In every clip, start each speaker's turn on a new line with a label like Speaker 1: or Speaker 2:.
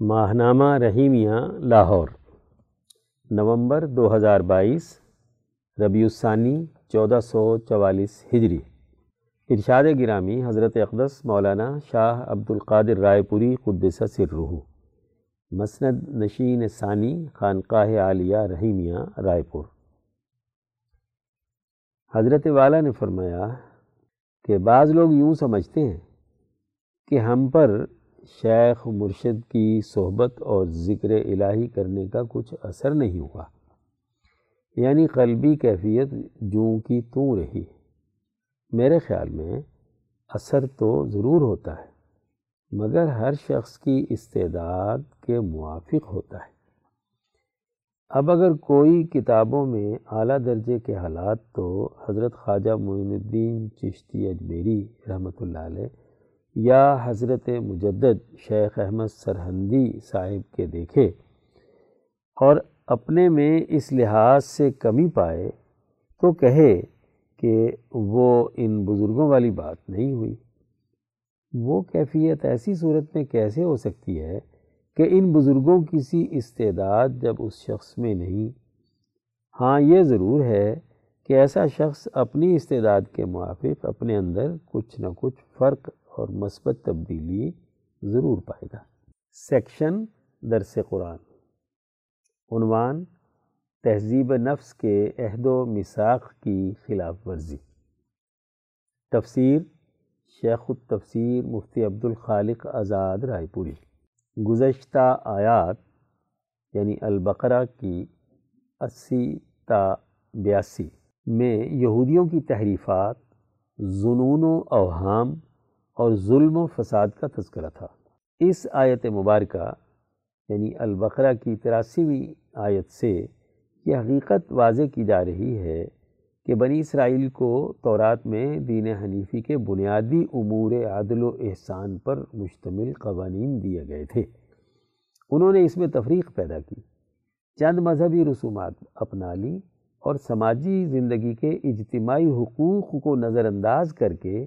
Speaker 1: ماہنامہ رحیمیہ، لاہور، نومبر دو ہزار بائیس، ربیع الثانی، چودہ سو چوالیس ہجری۔ ارشاد گرامی، حضرت اقدس مولانا شاہ عبد القادر رائے پوری، قدس سررح مسند نشین ثانی، خانقاہ عالیہ رحیمیہ، رائے پور۔ حضرت والا نے فرمایا کہ بعض لوگ یوں سمجھتے ہیں کہ ہم پر شیخ مرشد کی صحبت اور ذکر الہی کرنے کا کچھ اثر نہیں ہوا۔ یعنی قلبی کیفیت جوں کی توں رہی۔ میرے خیال میں اثر تو ضرور ہوتا ہے، مگر ہر شخص کی استعداد کے موافق ہوتا ہے۔ اب اگر کوئی کتابوں میں اعلیٰ درجے کے حالات تو حضرت خواجہ معین الدین چشتی اجمیری رحمۃ اللہ علیہ یا حضرت مجدد شیخ احمد سرہندی صاحب کے دیکھے اور اپنے میں اس لحاظ سے کمی پائے تو کہے کہ وہ ان بزرگوں والی بات نہیں ہوئی۔ وہ کیفیت ایسی صورت میں کیسے ہو سکتی ہے کہ ان بزرگوں کسی استعداد جب اس شخص میں نہیں؟ ہاں یہ ضرور ہے کہ ایسا شخص اپنی استعداد کے موافق اپنے اندر کچھ نہ کچھ فرق اور مثبت تبدیلی ضرور پائے گا۔ سیکشن درس قرآن۔ عنوان تہذیب نفس کے عہد و مساق کی خلاف ورزی۔ تفسیر شیخ التفسیر مفتی عبد الخالق آزاد رائے پوری۔ گزشتہ آیات یعنی البقرہ کی اسی تا بیاسی، میں یہودیوں کی تحریفات جنون و اوہام اور ظلم و فساد کا تذکرہ تھا۔ اس آیت مبارکہ یعنی البقرہ کی تراسیویں آیت سے یہ حقیقت واضح کی جا رہی ہے کہ بنی اسرائیل کو تورات میں دین حنیفی کے بنیادی امور عدل و احسان پر مشتمل قوانین دیے گئے تھے۔ انہوں نے اس میں تفریق پیدا کی۔ چند مذہبی رسومات اپنا لی اور سماجی زندگی کے اجتماعی حقوق کو نظر انداز کر کے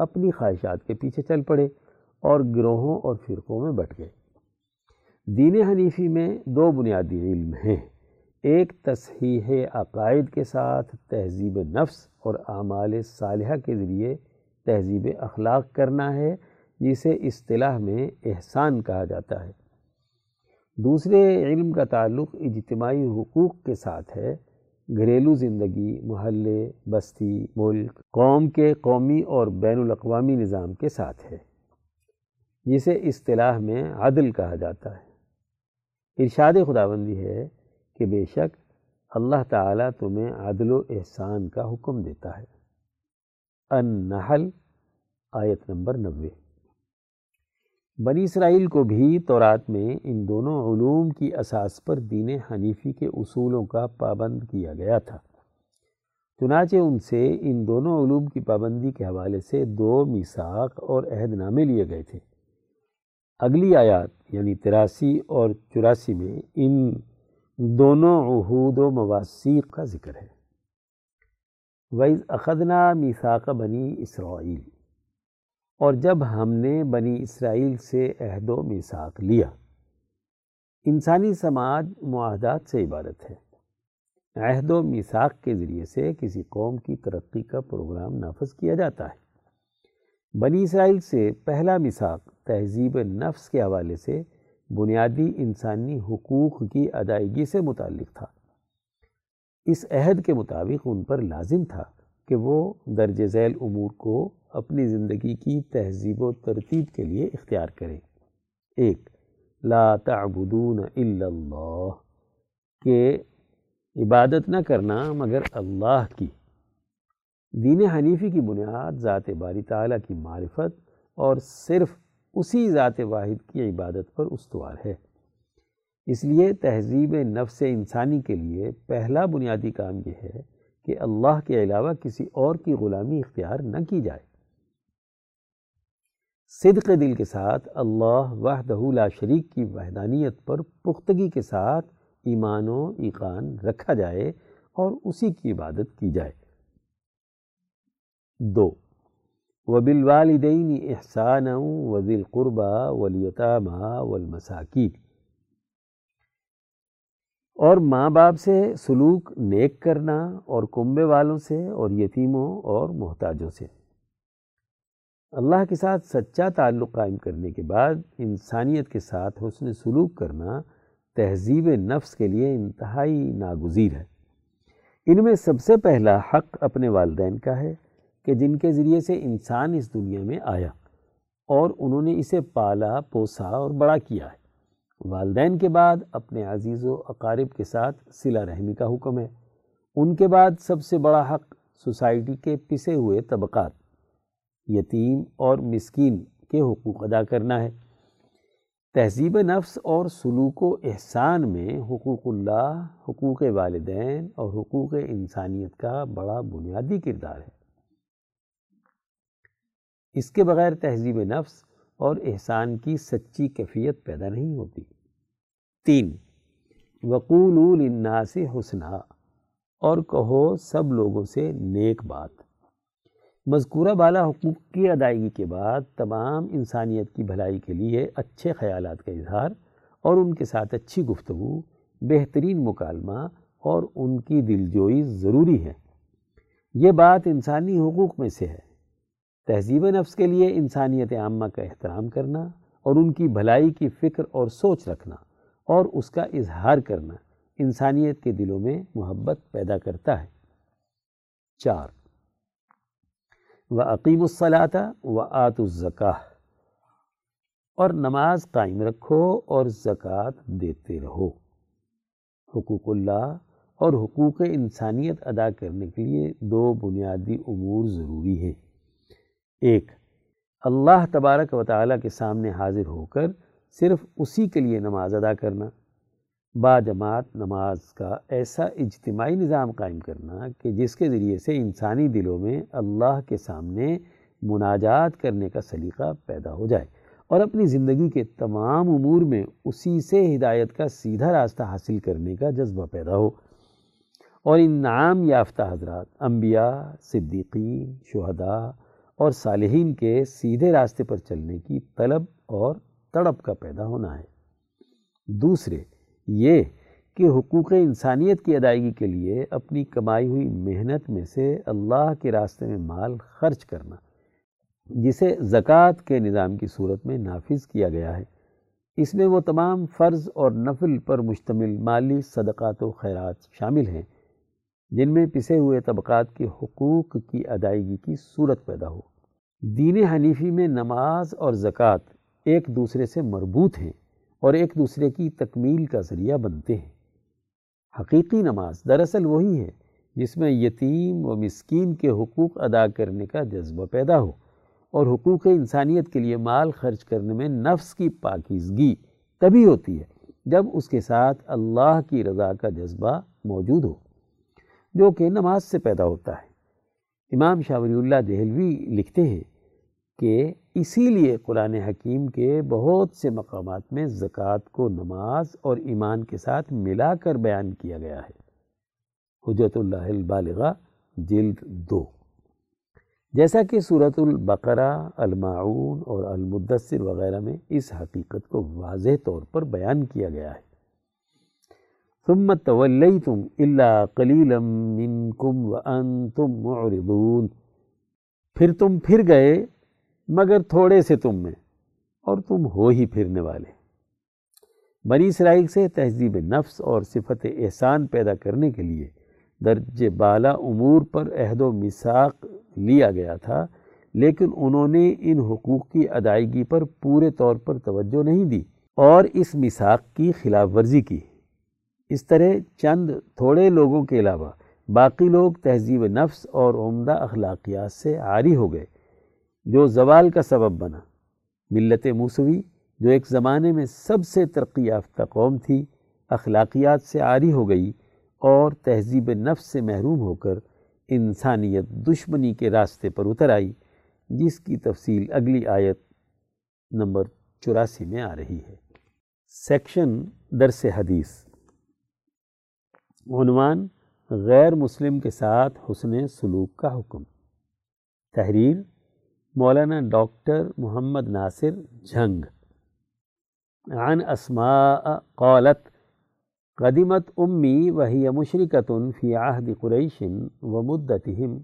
Speaker 1: اپنی خواہشات کے پیچھے چل پڑے اور گروہوں اور فرقوں میں بٹ گئے۔ دین حنیفی میں دو بنیادی علم ہیں۔ ایک تصحیح عقائد کے ساتھ تہذیب نفس اور اعمال صالحہ کے ذریعے تہذیب اخلاق کرنا ہے، جسے اصطلاح میں احسان کہا جاتا ہے۔ دوسرے علم کا تعلق اجتماعی حقوق کے ساتھ ہے۔ گھریلو زندگی، محلے، بستی، ملک، قوم کے قومی اور بین الاقوامی نظام کے ساتھ ہے۔ جسے اصطلاح میں عدل کہا جاتا ہے۔ ارشاد خداوندی ہے کہ بے شک اللہ تعالیٰ تمہیں عدل و احسان کا حکم دیتا ہے۔ النحل، آیت نمبر نوے۔ بنی اسرائیل کو بھی تورات میں ان دونوں علوم کی اساس پر دین حنیفی کے اصولوں کا پابند کیا گیا تھا۔ چنانچہ ان سے ان دونوں علوم کی پابندی کے حوالے سے دو میساق اور عہد نامے لیے گئے تھے۔ اگلی آیات یعنی تراسی اور چوراسی میں ان دونوں عہود و مواسیق کا ذکر ہے۔ ویز اخدنا میساق بنی اسرائیل اور جب ہم نے بنی اسرائیل سے عہد و میساک لیا۔ انسانی سماج معاہدات سے عبارت ہے۔ عہد و میساک کے ذریعے سے کسی قوم کی ترقی کا پروگرام نافذ کیا جاتا ہے۔ بنی اسرائیل سے پہلا میساک تہذیب نفس کے حوالے سے بنیادی انسانی حقوق کی ادائیگی سے متعلق تھا۔ اس عہد کے مطابق ان پر لازم تھا کہ وہ درج ذیل امور کو اپنی زندگی کی تہذیب و ترتیب کے لیے اختیار کریں ایک، لا تعبدون الا اللہ، کہ عبادت نہ کرنا مگر اللہ کی۔ دین حنیفی کی بنیاد، ذات باری تعالیٰ کی معرفت، اور صرف اسی ذات واحد کی عبادت پر استوار ہے۔ اس لیے تہذیب نفس انسانی کے لیے پہلا بنیادی کام یہ ہے کہ اللہ کے علاوہ کسی اور کی غلامی اختیار نہ کی جائے۔ صدق دل کے ساتھ اللہ وحدہ لا شریک کی وحدانیت پر پختگی کے ساتھ ایمان و ایقان رکھا جائے اور اسی کی عبادت کی جائے۔ دو وبل والدین احسان وزل قربہ ولیطامہ والمساکین۔ اور ماں باپ سے سلوک نیک کرنا اور کنبے والوں سے اور یتیموں اور محتاجوں سے۔ اللہ کے ساتھ سچا تعلق قائم کرنے کے بعد انسانیت کے ساتھ حسن سلوک کرنا تہذیب نفس کے لیے انتہائی ناگزیر ہے۔ ان میں سب سے پہلا حق اپنے والدین کا ہے کہ جن کے ذریعے سے انسان اس دنیا میں آیا اور انہوں نے اسے پالا، پوسا اور بڑا کیا ہے۔ والدین کے بعد اپنے عزیز و اقارب کے ساتھ صلہ رحمی کا حکم ہے۔ ان کے بعد سب سے بڑا حق سوسائٹی کے پسے ہوئے طبقات، یتیم اور مسکین کے حقوق ادا کرنا ہے۔ تہذیب نفس اور سلوک و احسان میں حقوق اللہ، حقوق والدین اور حقوق انسانیت کا بڑا بنیادی کردار ہے۔ اس کے بغیر تہذیب نفس اور احسان کی سچی کیفیت پیدا نہیں ہوتی۔ تین وقول الناس حسنہ اور کہو سب لوگوں سے نیک بات۔ مذکورہ بالا حقوق کی ادائیگی کے بعد تمام انسانیت کی بھلائی کے لیے اچھے خیالات کا اظہار اور ان کے ساتھ اچھی گفتگو، بہترین مکالمہ اور ان کی دلجوئی ضروری ہے یہ بات انسانی حقوق میں سے ہے۔ تہذیب نفس کے لیے انسانیت عامہ کا احترام کرنا اور ان کی بھلائی کی فکر اور سوچ رکھنا اور اس کا اظہار کرنا انسانیت کے دلوں میں محبت پیدا کرتا ہے۔ چار و عقیم الصلاطہ و آت الزکا اور نماز قائم رکھو اور زکوٰۃ دیتے رہو۔ حقوق اللہ اور حقوق انسانیت ادا کرنے کے لیے دو بنیادی امور ضروری ہیں۔ ایک، اللہ تبارک و تعالیٰ کے سامنے حاضر ہو کر صرف اسی کے لیے نماز ادا کرنا۔ با جماعت نماز کا ایسا اجتماعی نظام قائم کرنا کہ جس کے ذریعے سے انسانی دلوں میں اللہ کے سامنے مناجات کرنے کا سلیقہ پیدا ہو جائے اور اپنی زندگی کے تمام امور میں اسی سے ہدایت کا سیدھا راستہ حاصل کرنے کا جذبہ پیدا ہو۔ اور ان نام یافتہ حضرات، انبیاء، صدیقین، شہداء اور صالحین کے سیدھے راستے پر چلنے کی طلب اور تڑپ کا پیدا ہونا ہے۔ دوسرے، یہ کہ حقوق انسانیت کی ادائیگی کے لیے اپنی کمائی ہوئی محنت میں سے اللہ کے راستے میں مال خرچ کرنا، جسے زکوٰۃ کے نظام کی صورت میں نافذ کیا گیا ہے۔ اس میں وہ تمام فرض اور نفل پر مشتمل مالی صدقات و خیرات شامل ہیں، جن میں پسے ہوئے طبقات کے حقوق کی ادائیگی کی صورت پیدا ہو۔ دین حنیفی میں نماز اور زکوٰۃ ایک دوسرے سے مربوط ہیں اور ایک دوسرے کی تکمیل کا ذریعہ بنتے ہیں۔ حقیقی نماز دراصل وہی ہے جس میں یتیم و مسکین کے حقوق ادا کرنے کا جذبہ پیدا ہو اور حقوق انسانیت کے لیے مال خرچ کرنے میں نفس کی پاکیزگی تبھی ہوتی ہے جب اس کے ساتھ اللہ کی رضا کا جذبہ موجود ہو، جو کہ نماز سے پیدا ہوتا ہے۔ امام شاہ ولی اللہ دہلوی لکھتے ہیں کہ اسی لیے قرآن حکیم کے بہت سے مقامات میں زکوٰۃ کو نماز اور ایمان کے ساتھ ملا کر بیان کیا گیا ہے۔ حجت اللہ البالغہ، جلد دو۔ جیسا کہ صورت البقرہ المعون اور المدثر وغیرہ میں اس حقیقت کو واضح طور پر بیان کیا گیا ہے۔ ثم تولیتم الا قلیلا منکم وانتم معرضون۔ پھر تم پھر گئے مگر تھوڑے سے تم میں، اور تم ہو ہی پھرنے والے۔ بنی اسرائیل سے تہذیب نفس اور صفت احسان پیدا کرنے کے لیے درج بالا امور پر عہد و مساق لیا گیا تھا، لیکن انہوں نے ان حقوق کی ادائیگی پر پورے طور پر توجہ نہیں دی اور اس مساق کی خلاف ورزی کی۔ اس طرح چند تھوڑے لوگوں کے علاوہ باقی لوگ تہذیب نفس اور عمدہ اخلاقیات سے عاری ہو گئے۔ جو زوال کا سبب بنا۔ ملت موسوی، جو ایک زمانے میں سب سے ترقی یافتہ قوم تھی، اخلاقیات سے عاری ہو گئی اور تہذیب نفس سے محروم ہو کر انسانیت دشمنی کے راستے پر اتر آئی، جس کی تفصیل اگلی آیت نمبر چوراسی میں آ رہی ہے۔ سیکشن درس حدیث۔ عنوان غیر مسلم کے ساتھ حسن سلوک کا حکم۔ تحریر مولانا ڈاکٹر محمد ناصر جھنگ۔ عن اسماء قالت قدمت امی وهي مشركة في عهد قريش ومدتهم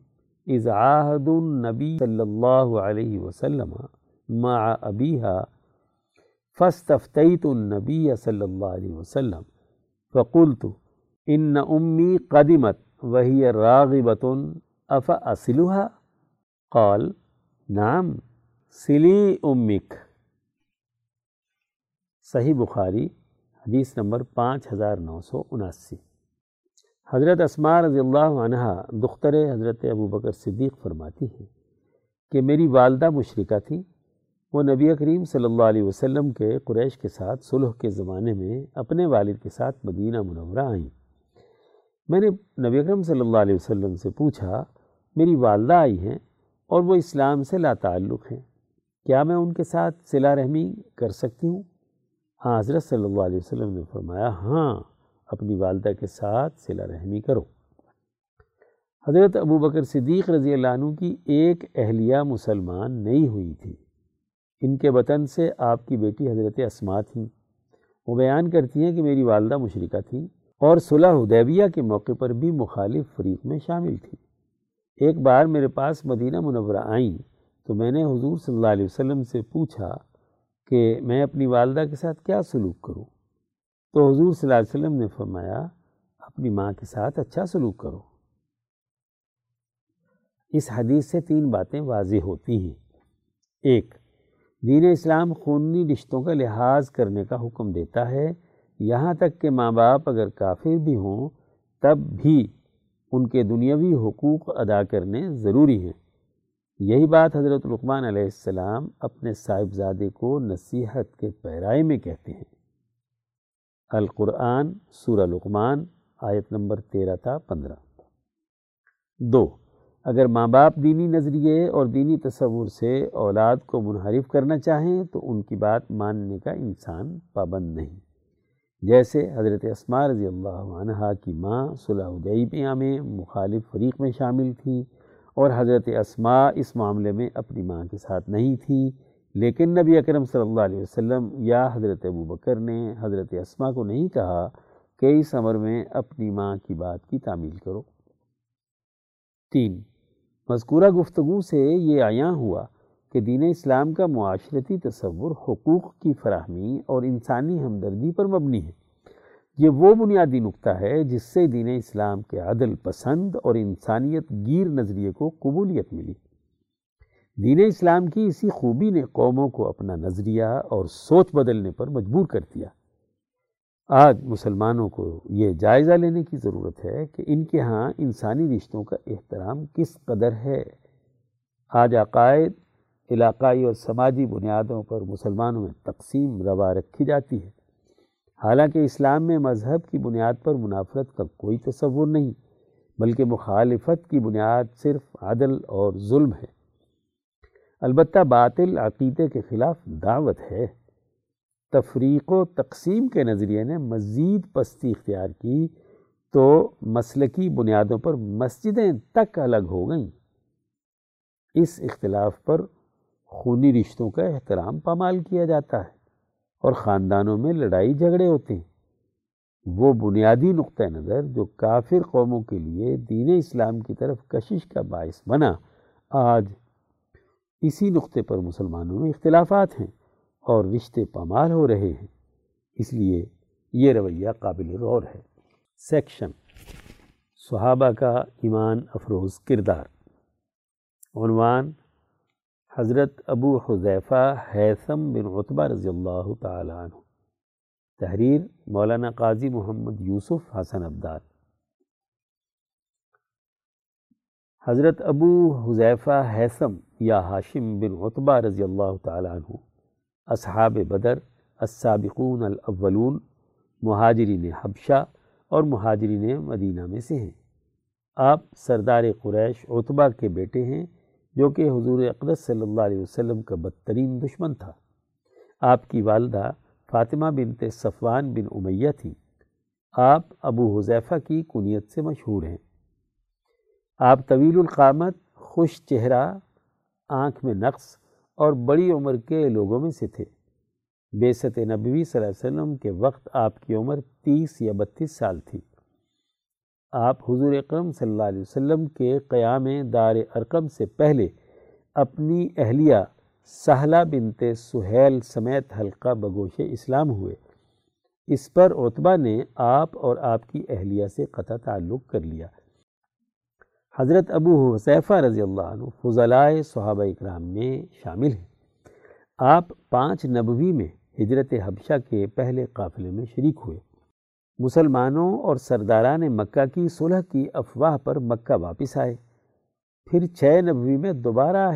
Speaker 1: إذ عاهد النبي صلى الله عليه وسلم مع أبيها فاستفتيت النبي صلى الله عليه وسلم فقلت إن أمي قدمت وهي راغبة أفأصلها قال نعم، سلی امک۔ صحیح بخاری، حدیث نمبر پانچ ہزار نو سو اناسی۔ حضرت اسماء رضی اللہ عنہ دختر حضرت ابو بکر صدیق فرماتی ہیں کہ میری والدہ مشرقہ تھی۔ وہ نبی کریم صلی اللہ علیہ وسلم کے قریش کے ساتھ صلح کے زمانے میں اپنے والد کے ساتھ مدینہ منورہ آئیں۔ میں نے نبی اکرم صلی اللہ علیہ وسلم سے پوچھا، میری والدہ آئی ہیں؟ اور وہ اسلام سے لا تعلق ہیں۔ کیا میں ان کے ساتھ صلہ رحمی کر سکتی ہوں؟ ہاں حضرت صلی اللہ علیہ وسلم نے فرمایا ہاں اپنی والدہ کے ساتھ صلہ رحمی کرو۔ حضرت ابو بکر صدیق رضی اللہ عنہ کی ایک اہلیہ مسلمان نہیں ہوئی تھی۔ ان کے وطن سے آپ کی بیٹی حضرت اسما تھیں۔ وہ بیان کرتی ہیں کہ میری والدہ مشرقہ تھیں اور صلح حدیبیہ کے موقع پر بھی مخالف فریق میں شامل تھی ایک بار میرے پاس مدینہ منورہ آئیں تو میں نے حضور صلی اللہ علیہ وسلم سے پوچھا کہ میں اپنی والدہ کے ساتھ کیا سلوک کروں؟ تو حضور صلی اللہ علیہ وسلم نے فرمایا، اپنی ماں کے ساتھ اچھا سلوک کرو۔ اس حدیث سے تین باتیں واضح ہوتی ہیں۔ ایک، دین اسلام خونی رشتوں کا لحاظ کرنے کا حکم دیتا ہے۔ یہاں تک کہ ماں باپ اگر کافر بھی ہوں، تب بھی ان کے دنیاوی حقوق ادا کرنے ضروری ہیں۔ یہی بات حضرت لقمان علیہ السلام اپنے صاحبزادے کو نصیحت کے پیرائے میں کہتے ہیں۔ القرآن سورہ لقمان، آیت نمبر تیرہ تا پندرہ۔ دو، اگر ماں باپ دینی نظریے اور دینی تصور سے اولاد کو منحرف کرنا چاہیں تو ان کی بات ماننے کا انسان پابند نہیں۔ جیسے حضرت اسماء رضی اللہ عنہ کی ماں صلح حدیبیہ میں مخالف فریق میں شامل تھیں اور حضرت اسماء اس معاملے میں اپنی ماں کے ساتھ نہیں تھیں لیکن نبی اکرم صلی اللہ علیہ وسلم یا حضرت ابو بکر نے حضرت اسماء کو نہیں کہا کہ اس عمر میں اپنی ماں کی بات کی تعمیل کرو۔ تین، مذکورہ گفتگو سے یہ عیاں ہوا کہ دین اسلام کا معاشرتی تصور حقوق کی فراہمی اور انسانی ہمدردی پر مبنی ہے۔ یہ وہ بنیادی نقطہ ہے جس سے دین اسلام کے عدل، پسند اور انسانیت گیر نظریے کو قبولیت ملی۔ دین اسلام کی اسی خوبی نے قوموں کو اپنا نظریہ اور سوچ بدلنے پر مجبور کر دیا۔ آج مسلمانوں کو یہ جائزہ لینے کی ضرورت ہے کہ ان کے ہاں انسانی رشتوں کا احترام کس قدر ہے۔ آج عقائد علاقائی اور سماجی بنیادوں پر مسلمانوں میں تقسیم روا رکھی جاتی ہے۔ حالانکہ اسلام میں مذہب کی بنیاد پر منافرت کا کوئی تصور نہیں، بلکہ مخالفت کی بنیاد صرف عدل اور ظلم ہے۔ البتہ باطل عقیدے کے خلاف دعوت ہے۔ تفریق و تقسیم کے نظریے نے مزید پستی اختیار کی تو مسلکی بنیادوں پر مسجدیں تک الگ ہو گئیں۔ اس اختلاف پر خونی رشتوں کا احترام پامال کیا جاتا ہے اور خاندانوں میں لڑائی جھگڑے ہوتے ہیں۔ وہ بنیادی نقطہ نظر جو کافر قوموں کے لیے دین اسلام کی طرف کشش کا باعث بنا، آج اسی نقطے پر مسلمانوں میں اختلافات ہیں اور رشتے پامال ہو رہے ہیں۔ اس لیے یہ رویہ قابل غور ہے۔ سیکشن صحابہ کا ایمان افروز کردار۔ عنوان حضرت ابو حذیفہ حیثم بن عطبہ رضی اللہ تعالیٰ عنہ۔ تحریر مولانا قاضی محمد یوسف حسن عبدال حضرت ابو حذیفہ حیثم یا ہاشم بن عطبہ رضی اللہ تعالیٰ عنہ، اصحاب بدر، السابقون الاولون، مہاجرین حبشہ اور مہاجرین مدینہ میں سے ہیں۔ آپ سردار قریش عطبہ کے بیٹے ہیں جو کہ حضور اقدس صلی اللہ علیہ وسلم کا بدترین دشمن تھا۔ آپ کی والدہ فاطمہ بنت صفوان بن امیہ تھی۔ آپ ابو حذیفہ کی کنیت سے مشہور ہیں۔ آپ طویل القامت، خوش چہرہ، آنکھ میں نقص اور بڑی عمر کے لوگوں میں سے تھے۔ بیست نبوی صلی اللہ علیہ وسلم کے وقت آپ کی عمر تیس یا بتیس سال تھی۔ آپ حضور اکرم صلی اللہ علیہ وسلم کے قیام دار ارکم سے پہلے اپنی اہلیہ سہلہ بنت سہیل سمیت حلقہ بگوش اسلام ہوئے۔ اس پر عطبہ نے آپ اور آپ کی اہلیہ سے قطع تعلق کر لیا۔ حضرت ابو حسیفہ رضی اللہ عنہ فضلائے صحابہ اکرام میں شامل ہیں۔ آپ پانچ نبوی میں ہجرت حبشہ کے پہلے قافلے میں شریک ہوئے۔ مسلمانوں اور سرداران مکہ کی صلح کی افواہ پر مکہ واپس آئے۔ پھر چھ نبوی میں دوبارہ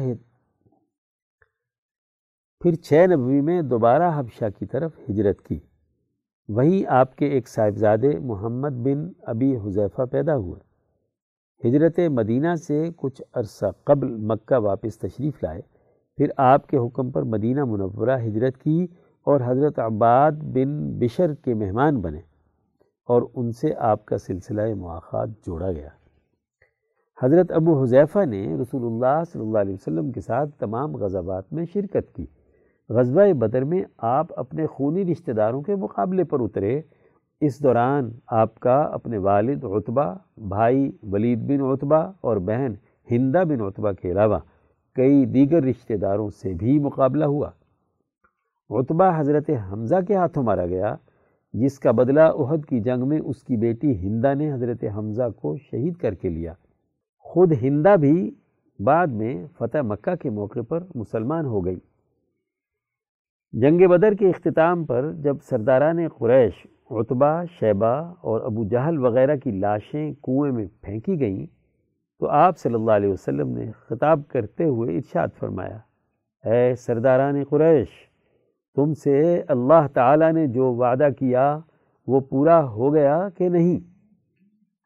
Speaker 1: پھر چھ نبوی میں دوبارہ حبشہ کی طرف ہجرت کی۔ وہیں آپ کے ایک صاحبزادے محمد بن ابی حذیفہ پیدا ہوئے۔ ہجرت مدینہ سے کچھ عرصہ قبل مکہ واپس تشریف لائے۔ پھر آپ کے حکم پر مدینہ منورہ ہجرت کی اور حضرت عباد بن بشر کے مہمان بنے۔ اور ان سے آپ کا سلسلہ مواقع جوڑا گیا۔ حضرت ابو حذیفہ نے رسول اللہ صلی اللہ علیہ وسلم کے ساتھ تمام غزوات میں شرکت کی۔ غزوہ بدر میں آپ اپنے خونی رشتہ داروں کے مقابلے پر اترے۔ اس دوران آپ کا اپنے والد عطبہ بھائی ولید بن عطبہ اور بہن ہندہ بن عطبہ کے علاوہ کئی دیگر رشتہ داروں سے بھی مقابلہ ہوا۔ عطبہ حضرت حمزہ کے ہاتھوں مارا گیا۔ جس کا بدلہ عہد کی جنگ میں اس کی بیٹی ہندہ نے حضرت حمزہ کو شہید کر کے لیا۔ خود ہندہ بھی بعد میں فتح مکہ کے موقع پر مسلمان ہو گئی۔ جنگ بدر کے اختتام پر جب سرداران قریش عطبہ شیبہ اور ابو جہل وغیرہ کی لاشیں کنویں میں پھینکی گئیں، تو آپ صلی اللہ علیہ وسلم نے خطاب کرتے ہوئے ارشاد فرمایا، اے سرداران قریش! تم سے اللہ تعالیٰ نے جو وعدہ کیا وہ پورا ہو گیا کہ نہیں؟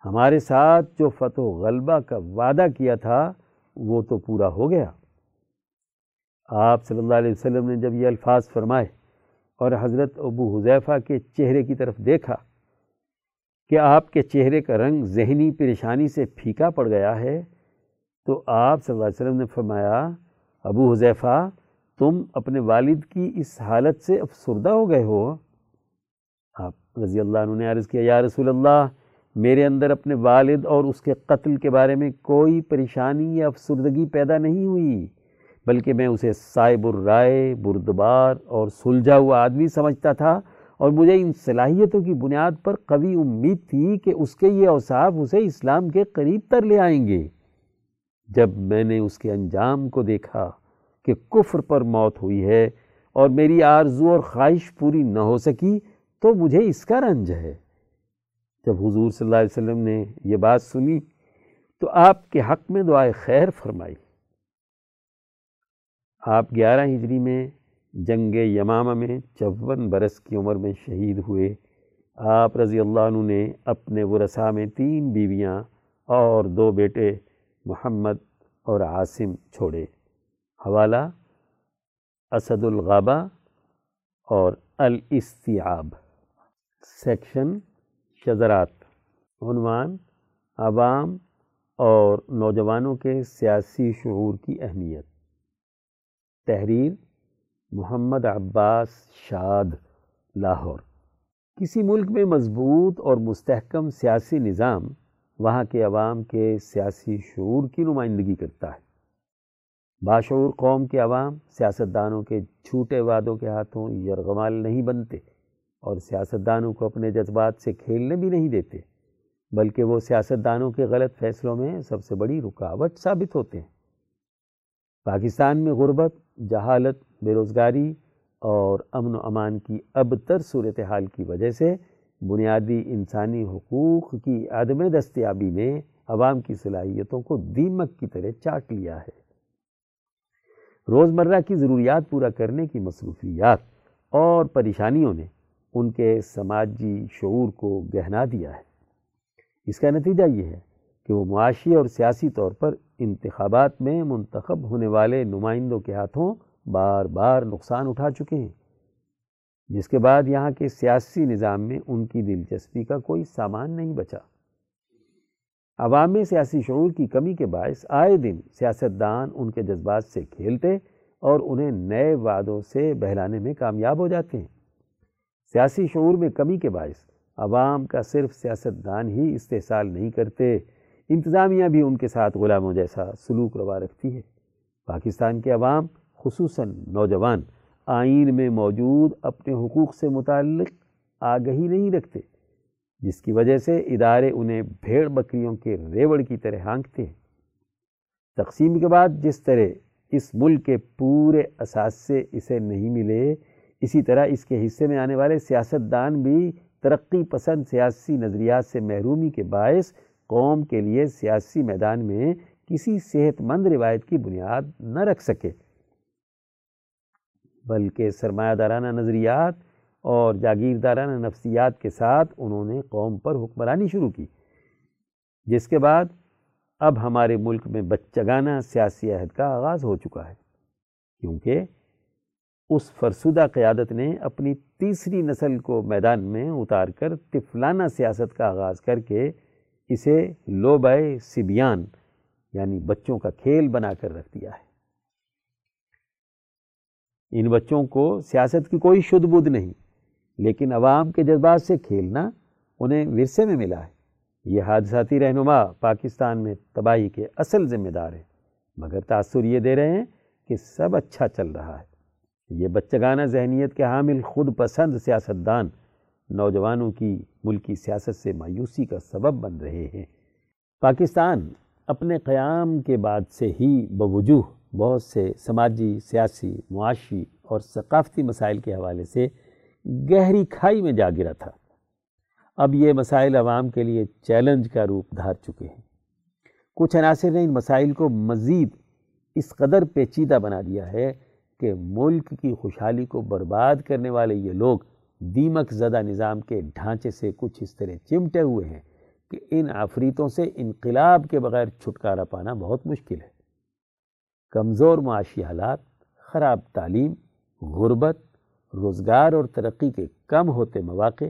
Speaker 1: ہمارے ساتھ جو فتح و غلبہ کا وعدہ کیا تھا وہ تو پورا ہو گیا۔ آپ صلی اللہ علیہ وسلم نے جب یہ الفاظ فرمائے اور حضرت ابو حذیفہ کے چہرے کی طرف دیکھا کہ آپ کے چہرے کا رنگ ذہنی پریشانی سے پھیکا پڑ گیا ہے تو آپ صلی اللہ علیہ وسلم نے فرمایا، ابو حذیفہ تم اپنے والد کی اس حالت سے افسردہ ہو گئے ہو۔ آپ رضی اللہ عنہ نے عرض کیا، یا رسول اللہ، میرے اندر اپنے والد اور اس کے قتل کے بارے میں کوئی پریشانی یا افسردگی پیدا نہیں ہوئی، بلکہ میں اسے صائب الرائے، بردبار اور سلجھا ہوا آدمی سمجھتا تھا اور مجھے ان صلاحیتوں کی بنیاد پر قوی امید تھی کہ اس کے یہ اوصاف اسے اسلام کے قریب تر لے آئیں گے۔ جب میں نے اس کے انجام کو دیکھا کہ کفر پر موت ہوئی ہے اور میری آرزو اور خواہش پوری نہ ہو سکی تو مجھے اس کا رنج ہے۔ جب حضور صلی اللہ علیہ وسلم نے یہ بات سنی تو آپ کے حق میں دعائے خیر فرمائی۔ آپ گیارہ ہجری میں جنگ یمامہ میں چون برس کی عمر میں شہید ہوئے۔ آپ رضی اللہ عنہ نے اپنے ورثاء میں تین بیویاں اور دو بیٹے محمد اور عاصم چھوڑے۔ حوالہ اسد الغابہ اور الاستیاب سیکشن شذرات، عنوان عوام اور نوجوانوں کے سیاسی شعور کی اہمیت۔ تحریر محمد عباس شاد، لاہور۔ کسی ملک میں مضبوط اور مستحکم سیاسی نظام وہاں کے عوام کے سیاسی شعور کی نمائندگی کرتا ہے۔ باشعور قوم کے عوام سیاستدانوں کے چھوٹے وعدوں کے ہاتھوں یرغمال نہیں بنتے اور سیاستدانوں کو اپنے جذبات سے کھیلنے بھی نہیں دیتے، بلکہ وہ سیاستدانوں کے غلط فیصلوں میں سب سے بڑی رکاوٹ ثابت ہوتے ہیں۔ پاکستان میں غربت، جہالت بے روزگاری اور امن و امان کی اب تر صورتحال کی وجہ سے بنیادی انسانی حقوق کی عدم دستیابی نے عوام کی صلاحیتوں کو دیمک کی طرح چاٹ لیا ہے۔ روزمرہ کی ضروریات پورا کرنے کی مصروفیات اور پریشانیوں نے ان کے سماجی شعور کو گہنا دیا ہے۔ اس کا نتیجہ یہ ہے کہ وہ معاشی اور سیاسی طور پر انتخابات میں منتخب ہونے والے نمائندوں کے ہاتھوں بار بار نقصان اٹھا چکے ہیں، جس کے بعد یہاں کے سیاسی نظام میں ان کی دلچسپی کا کوئی سامان نہیں بچا۔ عوام میں سیاسی شعور کی کمی کے باعث آئے دن سیاستدان ان کے جذبات سے کھیلتے اور انہیں نئے وعدوں سے بہلانے میں کامیاب ہو جاتے ہیں۔ سیاسی شعور میں کمی کے باعث عوام کا صرف سیاستدان ہی استحصال نہیں کرتے، انتظامیہ بھی ان کے ساتھ غلاموں جیسا سلوک روا رکھتی ہے۔ پاکستان کے عوام، خصوصاً نوجوان، آئین میں موجود اپنے حقوق سے متعلق آگہی نہیں رکھتے۔ جس کی وجہ سے ادارے انہیں بھیڑ بکریوں کے ریوڑ کی طرح ہانکتے ہیں۔ تقسیم کے بعد جس طرح اس ملک کے پورے اثاثے اسے نہیں ملے، اسی طرح اس کے حصے میں آنے والے سیاستدان بھی ترقی پسند سیاسی نظریات سے محرومی کے باعث قوم کے لیے سیاسی میدان میں کسی صحت مند روایت کی بنیاد نہ رکھ سکے۔ بلکہ سرمایہ دارانہ نظریات اور جاگیردارانہ نفسیات کے ساتھ انہوں نے قوم پر حکمرانی شروع کی، جس کے بعد اب ہمارے ملک میں بچگانہ سیاسی عہد کا آغاز ہو چکا ہے۔ کیونکہ اس فرسودہ قیادت نے اپنی تیسری نسل کو میدان میں اتار کر طفلانہ سیاست کا آغاز کر کے اسے لوبائے سبیان یعنی بچوں کا کھیل بنا کر رکھ دیا ہے۔ ان بچوں کو سیاست کی کوئی شد بدھ نہیں۔ لیکن عوام کے جذبات سے کھیلنا انہیں ورثے میں ملا ہے۔ یہ حادثاتی رہنما پاکستان میں تباہی کے اصل ذمہ دار ہیں، مگر تاثر یہ دے رہے ہیں کہ سب اچھا چل رہا ہے۔ یہ بچگانہ ذہنیت کے حامل خود پسند سیاستدان نوجوانوں کی ملکی سیاست سے مایوسی کا سبب بن رہے ہیں۔ پاکستان اپنے قیام کے بعد سے ہی بوجوہ بہت سے سماجی، سیاسی، معاشی اور ثقافتی مسائل کے حوالے سے گہری کھائی میں جا گرا تھا۔ اب یہ مسائل عوام کے لیے چیلنج کا روپ دھار چکے ہیں۔ کچھ عناصر نے ان مسائل کو مزید اس قدر پیچیدہ بنا دیا ہے کہ ملک کی خوشحالی کو برباد کرنے والے یہ لوگ دیمک زدہ نظام کے ڈھانچے سے کچھ اس طرح چمٹے ہوئے ہیں کہ ان آفریتوں سے انقلاب کے بغیر چھٹکارا پانا بہت مشکل ہے۔ کمزور معاشی حالات، خراب تعلیم، غربت روزگار اور ترقی کے کم ہوتے مواقع،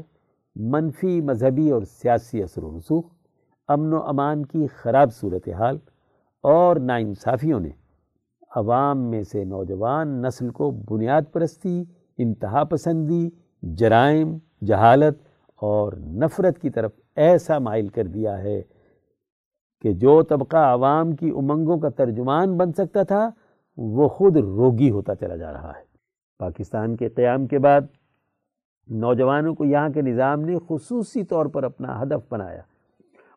Speaker 1: منفی مذہبی اور سیاسی اثر و رسوخ، امن و امان کی خراب صورتحال اور ناانصافیوں نے عوام میں سے نوجوان نسل کو بنیاد پرستی، انتہا پسندی، جرائم، جہالت اور نفرت کی طرف ایسا مائل کر دیا ہے کہ جو طبقہ عوام کی امنگوں کا ترجمان بن سکتا تھا، وہ خود روگی ہوتا چلا جا رہا ہے۔ پاکستان کے قیام کے بعد نوجوانوں کو یہاں کے نظام نے خصوصی طور پر اپنا ہدف بنایا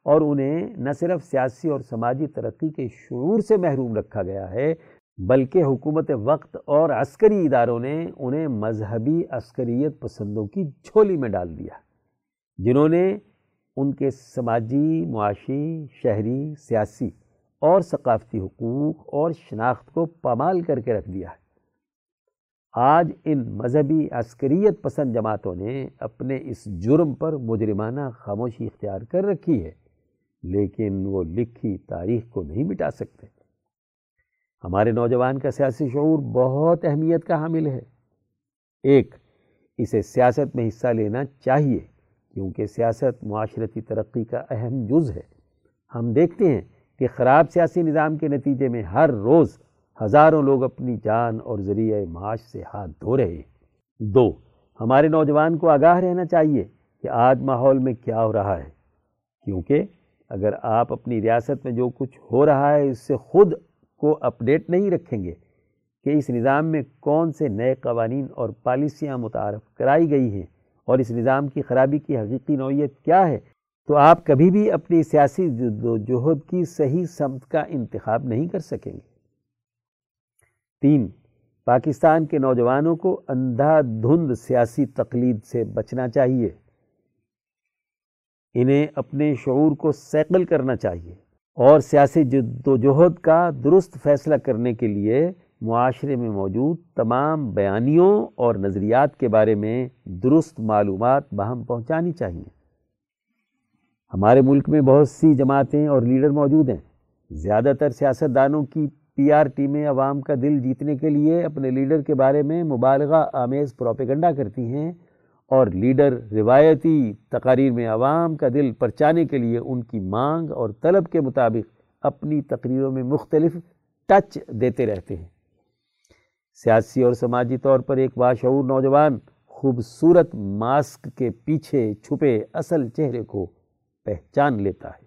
Speaker 1: اور انہیں نہ صرف سیاسی اور سماجی ترقی کے شعور سے محروم رکھا گیا ہے، بلکہ حکومت وقت اور عسکری اداروں نے انہیں مذہبی عسکریت پسندوں کی جھولی میں ڈال دیا، جنہوں نے ان کے سماجی، معاشی، شہری، سیاسی اور ثقافتی حقوق اور شناخت کو پامال کر کے رکھ دیا۔ ہے آج ان مذہبی عسکریت پسند جماعتوں نے اپنے اس جرم پر مجرمانہ خاموشی اختیار کر رکھی ہے، لیکن وہ لکھی تاریخ کو نہیں مٹا سکتے۔ ہمارے نوجوان کا سیاسی شعور بہت اہمیت کا حامل ہے۔ ایک، اسے سیاست میں حصہ لینا چاہیے، کیونکہ سیاست معاشرتی ترقی کا اہم جز ہے۔ ہم دیکھتے ہیں کہ خراب سیاسی نظام کے نتیجے میں ہر روز ہزاروں لوگ اپنی جان اور ذریعہ معاش سے ہاتھ دھو رہے ہیں۔ دو، ہمارے نوجوان کو آگاہ رہنا چاہیے کہ آج ماحول میں کیا ہو رہا ہے۔ کیونکہ اگر آپ اپنی ریاست میں جو کچھ ہو رہا ہے، اس سے خود کو اپڈیٹ نہیں رکھیں گے کہ اس نظام میں کون سے نئے قوانین اور پالیسیاں متعارف کرائی گئی ہیں اور اس نظام کی خرابی کی حقیقی نوعیت کیا ہے، تو آپ کبھی بھی اپنی سیاسی جد و جہد کی صحیح سمت کا انتخاب نہیں کر سکیں گے۔ تین، پاکستان کے نوجوانوں کو اندھا دھند سیاسی تقلید سے بچنا چاہیے۔ انہیں اپنے شعور کو سیکل کرنا چاہیے اور سیاسی جد و جہد کا درست فیصلہ کرنے کے لیے معاشرے میں موجود تمام بیانیوں اور نظریات کے بارے میں درست معلومات باہم پہنچانی چاہیے۔ ہمارے ملک میں بہت سی جماعتیں اور لیڈر موجود ہیں۔ زیادہ تر سیاستدانوں کی پی آر ٹیمیں عوام کا دل جیتنے کے لیے اپنے لیڈر کے بارے میں مبالغہ آمیز پروپیگنڈا کرتی ہیں اور لیڈر روایتی تقاریر میں عوام کا دل پرچانے کے لیے ان کی مانگ اور طلب کے مطابق اپنی تقریروں میں مختلف ٹچ دیتے رہتے ہیں۔ سیاسی اور سماجی طور پر ایک باشعور نوجوان خوبصورت ماسک کے پیچھے چھپے اصل چہرے کو پہچان لیتا ہے۔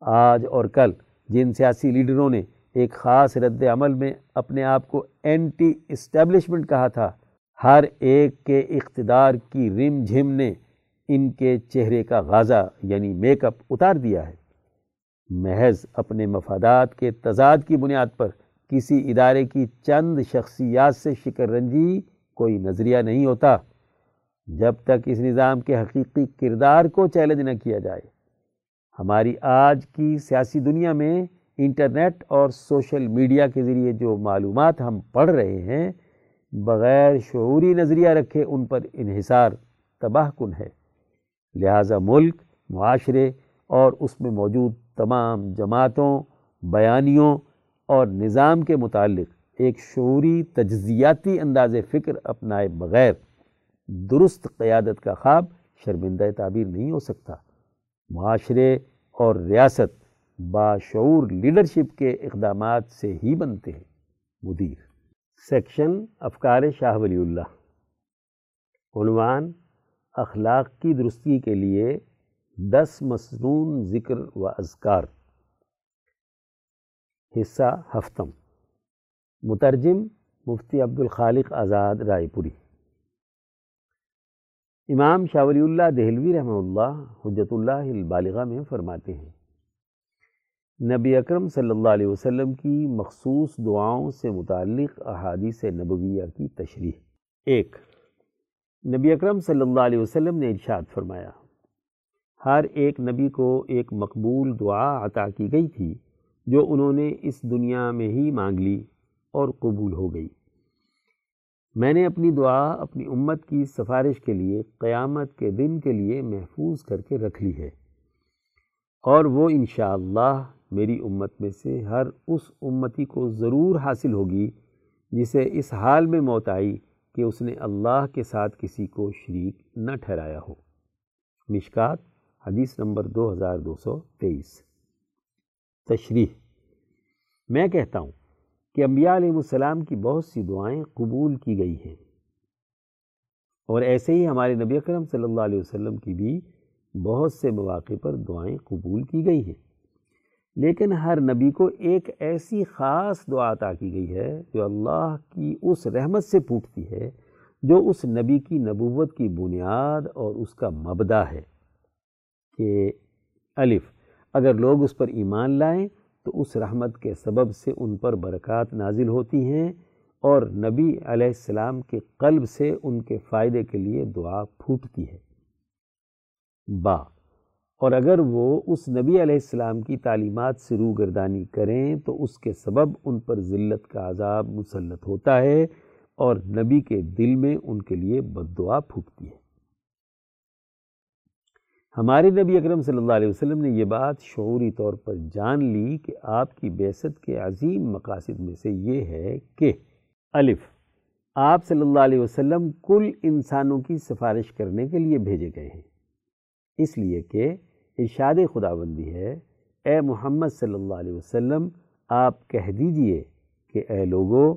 Speaker 1: آج اور کل جن سیاسی لیڈروں نے ایک خاص رد عمل میں اپنے آپ کو اینٹی اسٹیبلشمنٹ کہا تھا۔ ہر ایک کے اقتدار کی رم جھم نے ان کے چہرے کا غازہ یعنی میک اپ اتار دیا ہے۔ محض اپنے مفادات کے تضاد کی بنیاد پر کسی ادارے کی چند شخصیات سے شکر رنجی کوئی نظریہ نہیں ہوتا۔ جب تک اس نظام کے حقیقی کردار کو چیلنج نہ کیا جائے۔ ہماری آج کی سیاسی دنیا میں انٹرنیٹ اور سوشل میڈیا کے ذریعے جو معلومات ہم پڑھ رہے ہیں، بغیر شعوری نظریہ رکھے ان پر انحصار تباہ کن ہے۔ لہٰذا ملک، معاشرے اور اس میں موجود تمام جماعتوں، بیانیوں اور نظام کے متعلق ایک شعوری تجزیاتی انداز فکر اپنائے بغیر درست قیادت کا خواب شرمندہ تعبیر نہیں ہو سکتا۔ معاشرے اور ریاست باشعور لیڈرشپ کے اقدامات سے ہی بنتے ہیں۔ مدیر۔ سیکشن افکار شاہ ولی اللہ۔ عنوان اخلاق کی درستی کے لیے دس مصنون ذکر و اذکار۔ حصہ ہفتم۔ مترجم مفتی عبد الخالق آزاد رائے پوری۔ امام شاہ ولی اللہ دہلوی رحمہ اللہ حجت اللہ البالغہ میں فرماتے ہیں۔ نبی اکرم صلی اللہ علیہ وسلم کی مخصوص دعاؤں سے متعلق احادیث نبویہ کی تشریح۔ ایک، نبی اکرم صلی اللہ علیہ وسلم نے ارشاد فرمایا، ہر ایک نبی کو ایک مقبول دعا عطا کی گئی تھی جو انہوں نے اس دنیا میں ہی مانگ لی اور قبول ہو گئی۔ میں نے اپنی دعا اپنی امت کی سفارش کے لیے قیامت کے دن کے لیے محفوظ کر کے رکھ لی ہے۔ اور وہ انشاءاللہ میری امت میں سے ہر اس امتی کو ضرور حاصل ہوگی جسے اس حال میں موت آئی کہ اس نے اللہ کے ساتھ کسی کو شریک نہ ٹھہرایا ہو۔ مشکات، حدیث نمبر دو ہزار دو سو تیئیس۔ تشریح۔ میں کہتا ہوں کہ انبیاء علیہ السلام کی بہت سی دعائیں قبول کی گئی ہیں اور ایسے ہی ہمارے نبی اکرم صلی اللہ علیہ وسلم کی بھی بہت سے مواقع پر دعائیں قبول کی گئی ہیں۔ لیکن ہر نبی کو ایک ایسی خاص دعا عطا کی گئی ہے جو اللہ کی اس رحمت سے پھوٹتی ہے، جو اس نبی کی نبوت کی بنیاد اور اس کا مبدا ہے کہ الف، اگر لوگ اس پر ایمان لائیں تو اس رحمت کے سبب سے ان پر برکات نازل ہوتی ہیں اور نبی علیہ السلام کے قلب سے ان کے فائدے کے لیے دعا پھوٹتی ہے۔ با۔ اور اگر وہ اس نبی علیہ السلام کی تعلیمات سے روگردانی کریں، تو اس کے سبب ان پر ذلت کا عذاب مسلط ہوتا ہے اور نبی کے دل میں ان کے لیے بد دعا پھوٹتی ہے۔ ہمارے نبی اکرم صلی اللہ علیہ وسلم نے یہ بات شعوری طور پر جان لی کہ آپ کی بیست کے عظیم مقاصد میں سے یہ ہے کہ الف، آپ صلی اللہ علیہ وسلم کل انسانوں کی سفارش کرنے کے لیے بھیجے گئے ہیں۔ اس لیے کہ ارشاد خدا بندی ہے، اے محمد صلی اللہ علیہ وسلم، آپ کہہ دیجیے کہ اے لوگو،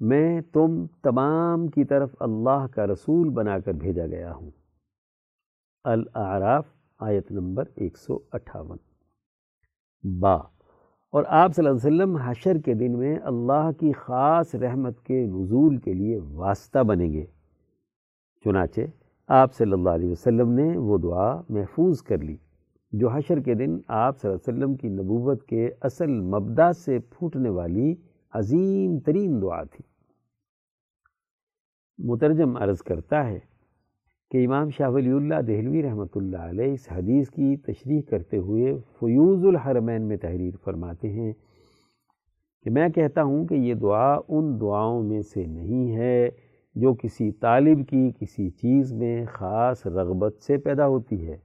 Speaker 1: میں تم تمام کی طرف اللہ کا رسول بنا کر بھیجا گیا ہوں۔ الاعراف، آیت نمبر ایک سو اٹھاون۔ با، اور آپ صلی اللہ علیہ وسلم حشر کے دن میں اللہ کی خاص رحمت کے نزول کے لیے واسطہ بنیں گے۔ چنانچہ آپ صلی اللہ علیہ وسلم نے وہ دعا محفوظ کر لی، جو حشر کے دن آپ صلی اللہ علیہ وسلم کی نبوت کے اصل مبدا سے پھوٹنے والی عظیم ترین دعا تھی۔ مترجم عرض کرتا ہے کہ امام شاہ ولی اللہ دہلوی رحمۃ اللہ علیہ اس حدیث کی تشریح کرتے ہوئے فیوز الحرمین میں تحریر فرماتے ہیں کہ میں کہتا ہوں کہ یہ دعا ان دعاؤں میں سے نہیں ہے جو کسی طالب کی کسی چیز میں خاص رغبت سے پیدا ہوتی ہے۔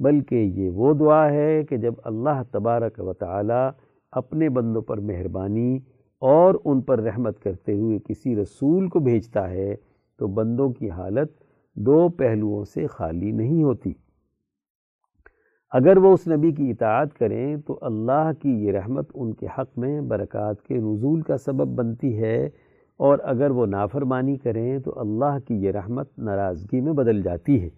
Speaker 1: بلکہ یہ وہ دعا ہے کہ جب اللہ تبارک و تعالی اپنے بندوں پر مہربانی اور ان پر رحمت کرتے ہوئے کسی رسول کو بھیجتا ہے، تو بندوں کی حالت دو پہلوؤں سے خالی نہیں ہوتی۔ اگر وہ اس نبی کی اطاعت کریں، تو اللہ کی یہ رحمت ان کے حق میں برکات کے نزول کا سبب بنتی ہے۔ اور اگر وہ نافرمانی کریں تو اللہ کی یہ رحمت ناراضگی میں بدل جاتی ہے۔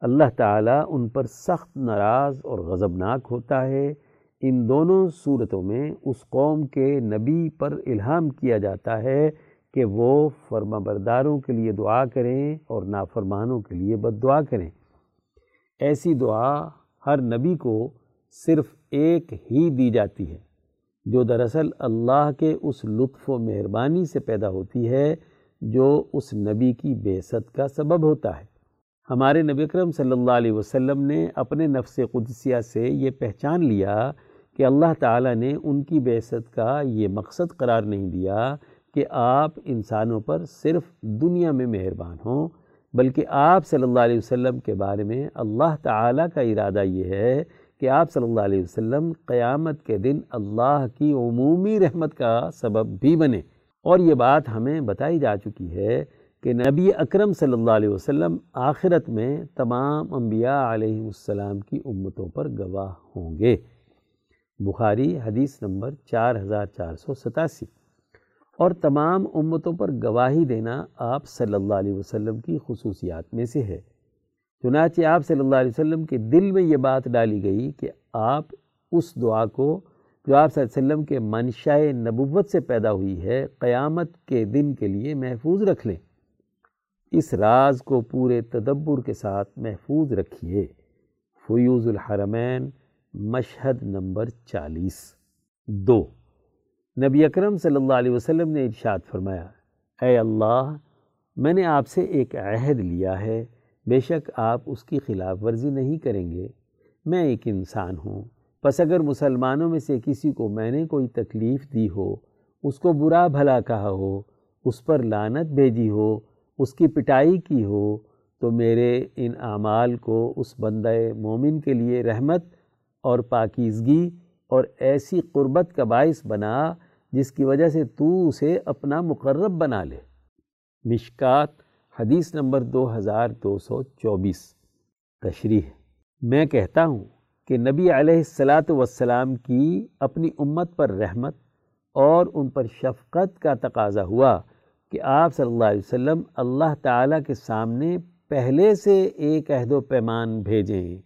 Speaker 1: اللہ تعالیٰ ان پر سخت ناراض اور غضبناک ہوتا ہے۔ ان دونوں صورتوں میں اس قوم کے نبی پر الہام کیا جاتا ہے کہ وہ فرما برداروں کے لیے دعا کریں اور نافرمانوں کے لیے بد دعا کریں۔ ایسی دعا ہر نبی کو صرف ایک ہی دی جاتی ہے۔ جو دراصل اللہ کے اس لطف و مہربانی سے پیدا ہوتی ہے، جو اس نبی کی بیست کا سبب ہوتا ہے۔ ہمارے نبی اکرم صلی اللہ علیہ وسلم نے اپنے نفس قدسیہ سے یہ پہچان لیا کہ اللہ تعالیٰ نے ان کی بیست کا یہ مقصد قرار نہیں دیا کہ آپ انسانوں پر صرف دنیا میں مہربان ہوں، بلکہ آپ صلی اللہ علیہ وسلم کے بارے میں اللہ تعالیٰ کا ارادہ یہ ہے کہ آپ صلی اللہ علیہ وسلم قیامت کے دن اللہ کی عمومی رحمت کا سبب بھی بنے۔ اور یہ بات ہمیں بتائی جا چکی ہے کہ نبی اکرم صلی اللہ علیہ وسلم آخرت میں تمام انبیاء علیہ السلام کی امتوں پر گواہ ہوں گے۔ بخاری حدیث نمبر چار ہزار چار سو ستاسی۔ اور تمام امتوں پر گواہی دینا آپ صلی اللہ علیہ وسلم کی خصوصیات میں سے ہے۔ چنانچہ آپ صلی اللہ علیہ وسلم کے دل میں یہ بات ڈالی گئی کہ آپ اس دعا کو جو آپ صلی اللہ علیہ وسلم کے منشاء نبوت سے پیدا ہوئی ہے، قیامت کے دن کے لیے محفوظ رکھ لیں۔ اس راز کو پورے تدبر کے ساتھ محفوظ رکھیے۔ فیوز الحرمین، مشہد نمبر چالیس۔ دو، نبی اکرم صلی اللہ علیہ وسلم نے ارشاد فرمایا، اے اللہ، میں نے آپ سے ایک عہد لیا ہے۔ بے شک آپ اس کی خلاف ورزی نہیں کریں گے۔ میں ایک انسان ہوں۔ پس اگر مسلمانوں میں سے کسی کو میں نے کوئی تکلیف دی ہو، اس کو برا بھلا کہا ہو، اس پر لانت بھیجی ہو، اس کی پٹائی کی ہو، تو میرے ان اعمال کو اس بندہ مومن کے لیے رحمت اور پاکیزگی اور ایسی قربت کا باعث بنا جس کی وجہ سے تو اسے اپنا مقرب بنا لے۔ مشکات حدیث نمبر دو ہزار دو سو چوبیس تشریح۔ میں کہتا ہوں کہ نبی علیہ السلاۃ وسلام کی اپنی امت پر رحمت اور ان پر شفقت کا تقاضا ہوا کہ آپ صلی اللہ علیہ وسلم اللہ تعالیٰ کے سامنے پہلے سے ایک عہد و پیمان بھیجیں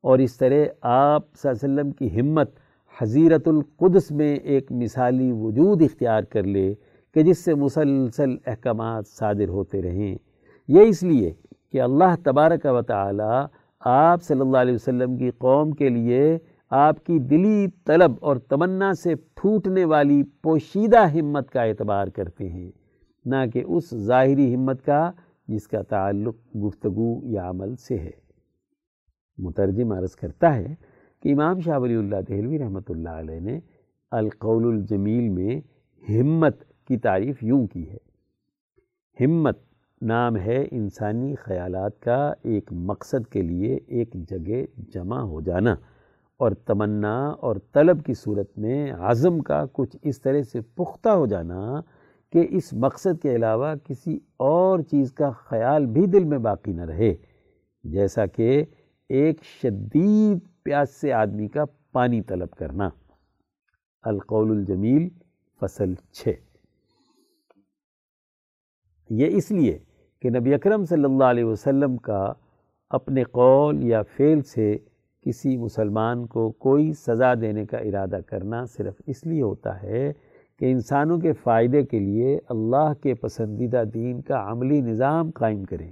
Speaker 1: اور اس طرح آپ صلی اللہ علیہ وسلم کی ہمت حضیرت القدس میں ایک مثالی وجود اختیار کر لے کہ جس سے مسلسل احکامات صادر ہوتے رہیں۔ یہ اس لیے کہ اللہ تبارک و تعالی آپ صلی اللہ علیہ وسلم کی قوم کے لیے آپ کی دلی طلب اور تمنا سے پھوٹنے والی پوشیدہ ہمت کا اعتبار کرتے ہیں، نہ کہ اس ظاہری ہمت کا جس کا تعلق گفتگو یا عمل سے ہے۔ مترجم عرض کرتا ہے کہ امام شاہ ولی اللہ دہلوی رحمۃ اللہ علیہ نے القول الجمیل میں ہمت کی تعریف یوں کی ہے۔ ہمت نام ہے انسانی خیالات کا ایک مقصد کے لیے ایک جگہ جمع ہو جانا اور تمنا اور طلب کی صورت میں عزم کا کچھ اس طرح سے پختہ ہو جانا کہ اس مقصد کے علاوہ کسی اور چیز کا خیال بھی دل میں باقی نہ رہے۔ جیسا کہ ایک شدید پیاس سے آدمی کا پانی طلب کرنا۔ القول الجمیل، فصل چھ۔ یہ اس لیے کہ نبی اکرم صلی اللہ علیہ وسلم کا اپنے قول یا فعل سے کسی مسلمان کو کوئی سزا دینے کا ارادہ کرنا صرف اس لیے ہوتا ہے کہ انسانوں کے فائدے کے لیے اللہ کے پسندیدہ دین کا عملی نظام قائم کریں۔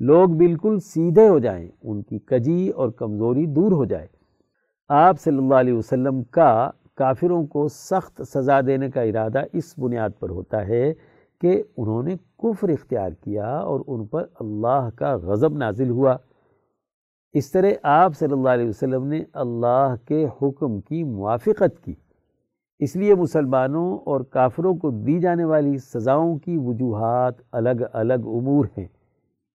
Speaker 1: لوگ بالکل سیدھے ہو جائیں، ان کی کجی اور کمزوری دور ہو جائے۔ آپ صلی اللہ علیہ وسلم کا کافروں کو سخت سزا دینے کا ارادہ اس بنیاد پر ہوتا ہے کہ انہوں نے کفر اختیار کیا اور ان پر اللہ کا غضب نازل ہوا۔ اس طرح آپ صلی اللہ علیہ وسلم نے اللہ کے حکم کی موافقت کی۔ اس لیے مسلمانوں اور کافروں کو دی جانے والی سزاؤں کی وجوہات الگ الگ امور ہیں۔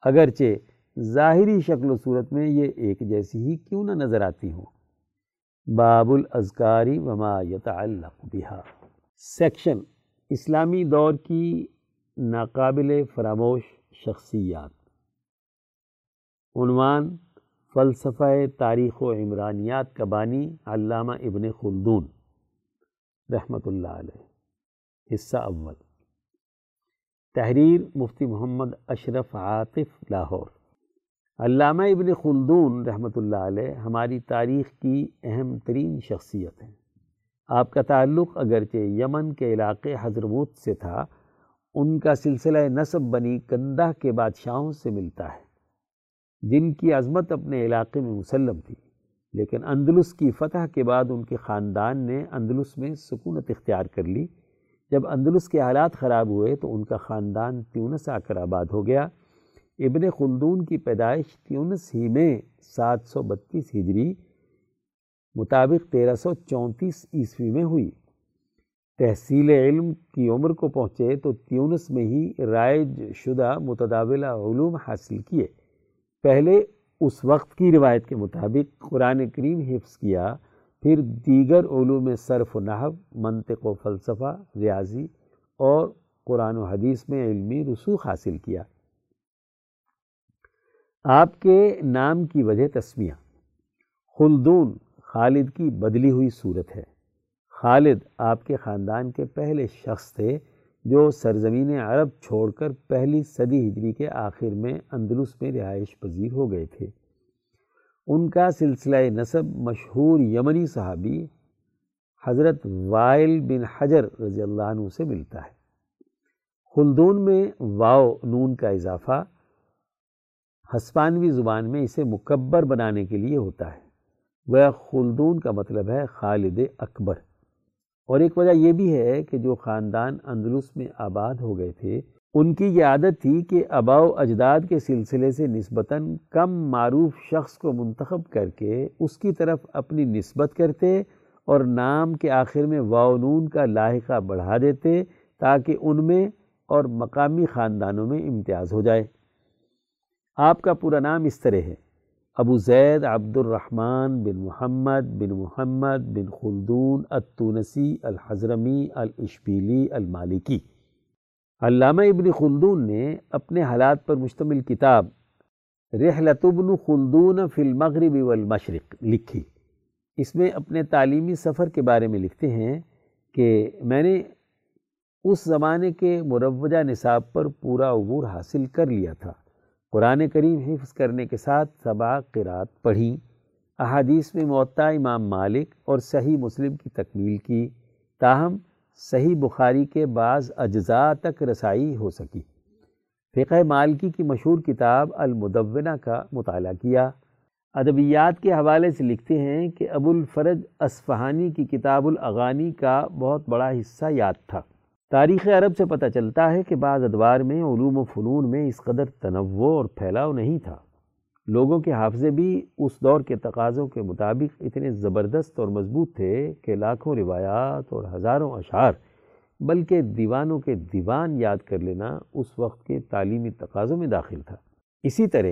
Speaker 1: اگرچہ ظاہری شکل و صورت میں یہ ایک جیسی ہی کیوں نہ نظر آتی ہوں۔ باب الازکاری وما یتعلق بها۔ سیکشن اسلامی دور کی ناقابل فراموش شخصیات۔ عنوان فلسفہ تاریخ و عمرانیات کا بانی علامہ ابن خلدون رحمۃ اللہ علیہ۔ حصہ اول۔ تحریر مفتی محمد اشرف عاطف، لاہور۔ علامہ ابن خلدون رحمۃ اللہ علیہ، ہماری تاریخ کی اہم ترین شخصیت ہیں آپ کا تعلق اگرچہ یمن کے علاقے حضرموت سے تھا ان کا سلسلہ نصب بنی کندہ کے بادشاہوں سے ملتا ہے۔ جن کی عظمت اپنے علاقے میں مسلم تھی، لیکن اندلس کی فتح کے بعد ان کے خاندان نے اندلس میں سکونت اختیار کر لی۔ جب اندلس کے حالات خراب ہوئے تو ان کا خاندان تیونس آ کر آباد ہو گیا۔ ابن خلدون کی پیدائش تیونس ہی میں سات سو بتیس ہجری مطابق تیرہ سو چونتیس عیسوی میں ہوئی۔ تحصیل علم کی عمر کو پہنچے تو تیونس میں ہی رائج شدہ متداولہ علوم حاصل کیے۔ پہلے اس وقت کی روایت کے مطابق قرآن کریم حفظ کیا، پھر دیگر علوم صرف و نحو، منطق و فلسفہ، ریاضی اور قرآن و حدیث میں علمی رسوخ حاصل کیا۔ آپ کے نام کی وجہ تسمیہ۔ خلدون، خالد کی بدلی ہوئی صورت ہے۔ خالد آپ کے خاندان کے پہلے شخص تھے جو سرزمین عرب چھوڑ کر پہلی صدی ہجری کے آخر میں اندلس میں رہائش پذیر ہو گئے تھے۔ ان کا سلسلہ نصب مشہور یمنی صحابی حضرت وائل بن حجر رضی اللہ عنہ سے ملتا ہے۔ خلدون میں واؤ نون کا اضافہ ہسپانوی زبان میں اسے مکبر بنانے کے لیے ہوتا ہے۔ وہ خلدون کا مطلب ہے خالد اکبر۔ اور ایک وجہ یہ بھی ہے کہ جو خاندان اندلس میں آباد ہو گئے تھے، ان کی یہ عادت تھی کہ آبا و اجداد کے سلسلے سے نسبتاً کم معروف شخص کو منتخب کر کے اس کی طرف اپنی نسبت کرتے اور نام کے آخر میں واؤنون کا لاحقہ بڑھا دیتے تاکہ ان میں اور مقامی خاندانوں میں امتیاز ہو جائے۔ آپ کا پورا نام اس طرح ہے۔ ابو زید عبد الرحمن بن محمد بن محمد بن خلدون التونسی، الحضرمی، الاشبیلی، المالکی۔ علامہ ابن خلدون نے اپنے حالات پر مشتمل کتاب رحلت ابن خلدون فی المغرب والمشرق لکھی۔ اس میں اپنے تعلیمی سفر کے بارے میں لکھتے ہیں کہ میں نے اس زمانے کے مروجہ نصاب پر پورا عبور حاصل کر لیا تھا۔ قرآن کریم حفظ کرنے کے ساتھ سبا قرات پڑھی، احادیث میں معطا امام مالک اور صحیح مسلم کی تکمیل کی تاہم صحیح بخاری کے بعض اجزاء تک رسائی ہو سکی۔ فقہ مالکی کی مشہور کتاب المدونہ کا مطالعہ کیا۔ ادبیات کے حوالے سے لکھتے ہیں کہ ابو الفرج اسفہانی کی کتاب الاغانی کا بہت بڑا حصہ یاد تھا۔ تاریخ عرب سے پتہ چلتا ہے کہ بعض ادوار میں، علوم و فنون میں اس قدر تنوع اور پھیلاؤ نہیں تھا۔ لوگوں کے حافظے بھی اس دور کے تقاضوں کے مطابق اتنے زبردست اور مضبوط تھے کہ لاکھوں روایات اور ہزاروں اشعار، بلکہ دیوانوں کے دیوان یاد کر لینا اس وقت کے تعلیمی تقاضوں میں داخل تھا۔ اسی طرح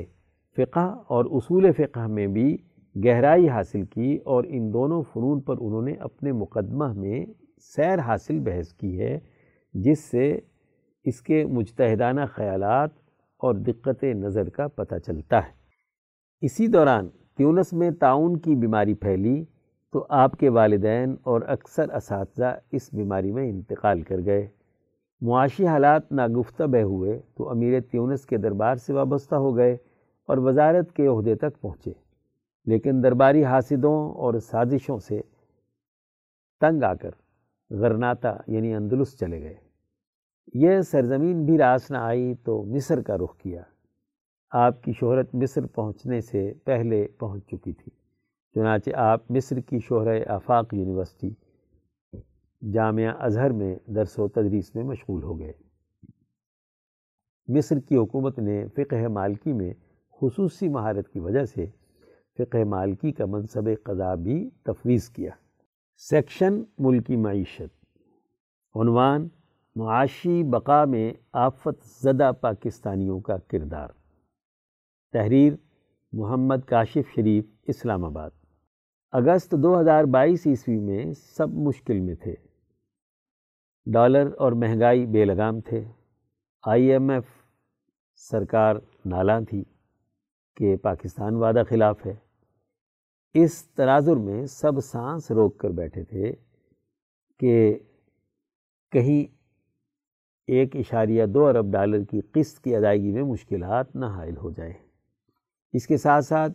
Speaker 1: فقہ اور اصول فقہ میں بھی گہرائی حاصل کی اور ان دونوں فنون پر انہوں نے اپنے مقدمہ میں سیر حاصل بحث کی ہے۔ جس سے اس کے مجتہدانہ خیالات اور دقت نظر کا پتہ چلتا ہے۔ اسی دوران تیونس میں تعاون کی بیماری پھیلی تو آپ کے والدین اور اکثر اساتذہ اس بیماری میں انتقال کر گئے۔ معاشی حالات ناگفتہ بہ ہوئے تو امیر تیونس کے دربار سے وابستہ ہو گئے اور وزارت کے عہدے تک پہنچے۔ لیکن درباری حاسدوں اور سازشوں سے تنگ آ کر غرناتا یعنی اندلس چلے گئے۔ یہ سرزمین بھی راس نہ آئی تو مصر کا رخ کیا۔ آپ کی شہرت مصر پہنچنے سے پہلے پہنچ چکی تھی، چنانچہ آپ مصر کی شہر آفاق یونیورسٹی جامعہ اظہر میں درس و تدریس میں مشغول ہو گئے۔ مصر کی حکومت نے فقہ مالکی میں خصوصی مہارت کی وجہ سے فقہ مالکی کا منصب قضا بھی تفویض کیا۔ سیکشن ملکی معیشت، عنوان معاشی بقا میں آفت زدہ پاکستانیوں کا کردار۔ تحریر محمد کاشف شریف، اسلام آباد۔ اگست دو ہزار بائیس عیسوی میں سب مشکل میں تھے۔ ڈالر اور مہنگائی بے لگام تھے۔ آئی ایم ایف سرکار نالاں تھی کہ پاکستان وعدہ خلاف ہے۔ اس تناظر میں سب سانس روک کر بیٹھے تھے کہ کہیں ایک اشاریہ دو ارب ڈالر کی قسط کی ادائیگی میں مشکلات نہ حائل ہو جائیں۔ اس کے ساتھ ساتھ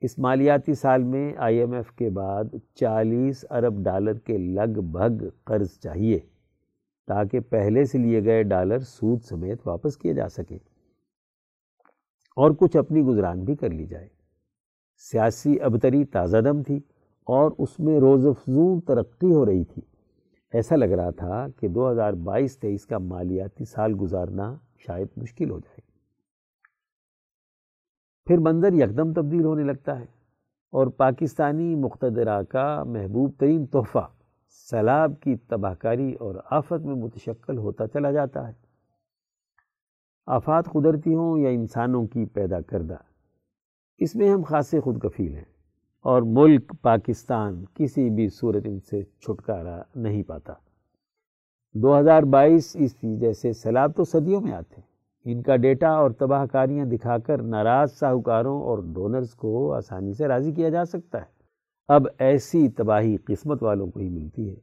Speaker 1: اس مالیاتی سال میں آئی ایم ایف کے بعد چالیس ارب ڈالر کے لگ بھگ قرض چاہیے تاکہ پہلے سے لیے گئے ڈالر سود سمیت واپس کیے جا سکے اور کچھ اپنی گزران بھی کر لی جائے۔ سیاسی ابتری تازہ دم تھی اور اس میں روز افزوں ترقی ہو رہی تھی۔ ایسا لگ رہا تھا کہ دو ہزار بائیس تیئیس کا مالیاتی سال گزارنا شاید مشکل ہو جائے۔ پھر منظر یکدم تبدیل ہونے لگتا ہے اور پاکستانی مقتدرہ کا محبوب ترین تحفہ سیلاب کی تباہ کاری اور آفت میں متشکل ہوتا چلا جاتا ہے۔ آفات قدرتی ہوں یا انسانوں کی پیدا کردہ، اس میں ہم خاصے خود کفیل ہیں۔ اور ملک پاکستان کسی بھی صورت ان سے چھٹکارا نہیں پاتا۔ دو ہزار بائیس عیسوی جیسے سیلاب تو صدیوں میں آتے ہیں۔ ان کا ڈیٹا اور تباہ کاریاں دکھا کر ناراض ساہوکاروں اور ڈونرز کو آسانی سے راضی کیا جا سکتا ہے۔ اب ایسی تباہی قسمت والوں کو ہی ملتی ہے۔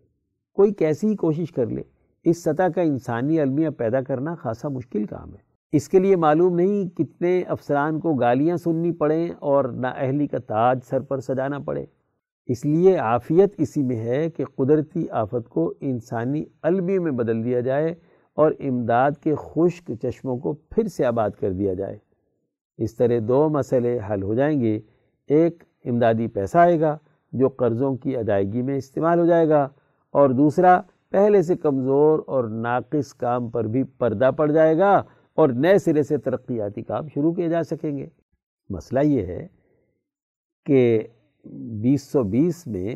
Speaker 1: کوئی کیسی ہی کوشش کر لے۔ اس سطح کا انسانی المیہ پیدا کرنا خاصا مشکل کام ہے۔ اس کے لیے معلوم نہیں کتنے افسران کو گالیاں سننی پڑیں اور نااہلی کا تاج سر پر سجانا پڑے۔ اس لیے عافیت اسی میں ہے کہ قدرتی آفت کو انسانی المیہ میں بدل دیا جائے اور امداد کے خشک چشموں کو پھر سے آباد کر دیا جائے۔ اس طرح دو مسئلے حل ہو جائیں گے۔ ایک، امدادی پیسہ آئے گا جو قرضوں کی ادائیگی میں استعمال ہو جائے گا، اور دوسرا، پہلے سے کمزور اور ناقص کام پر بھی پردہ پڑ جائے گا۔ اور نئے سرے سے ترقیاتی کام شروع کیے جا سکیں گے۔ مسئلہ یہ ہے کہ بیس سو بیس میں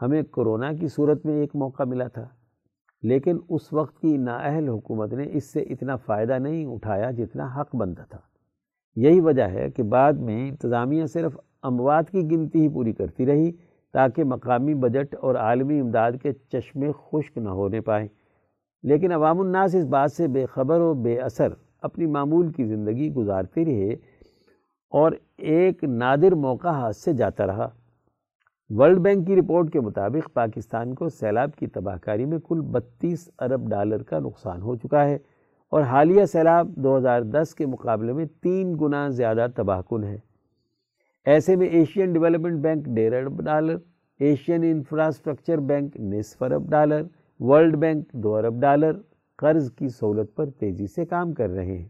Speaker 1: ہمیں کرونا کی صورت میں ایک موقع ملا تھا، لیکن اس وقت کی نااہل حکومت نے اس سے اتنا فائدہ نہیں اٹھایا جتنا حق بنتا تھا۔ یہی وجہ ہے کہ بعد میں انتظامیہ صرف اموات کی گنتی ہی پوری کرتی رہی تاکہ مقامی بجٹ اور عالمی امداد کے چشمے خشک نہ ہونے پائیں۔ لیکن عوام الناس اس بات سے بے خبر و بے اثر اپنی معمول کی زندگی گزارتے رہے اور ایک نادر موقع ہاتھ سے جاتا رہا۔ ورلڈ بینک کی رپورٹ کے مطابق پاکستان کو سیلاب کی تباہ کاری میں کل بتیس ارب ڈالر کا نقصان ہو چکا ہے اور حالیہ سیلاب دو ہزار دس کے مقابلے میں تین گنا زیادہ تباہ کن ہے۔ ایسے میں ایشین ڈیولپمنٹ بینک ڈیڑھ ارب ڈالر، ایشین انفراسٹرکچر بینک نصف ارب ڈالر ورلڈ بینک دو ارب ڈالر قرض کی سہولت پر تیزی سے کام کر رہے ہیں۔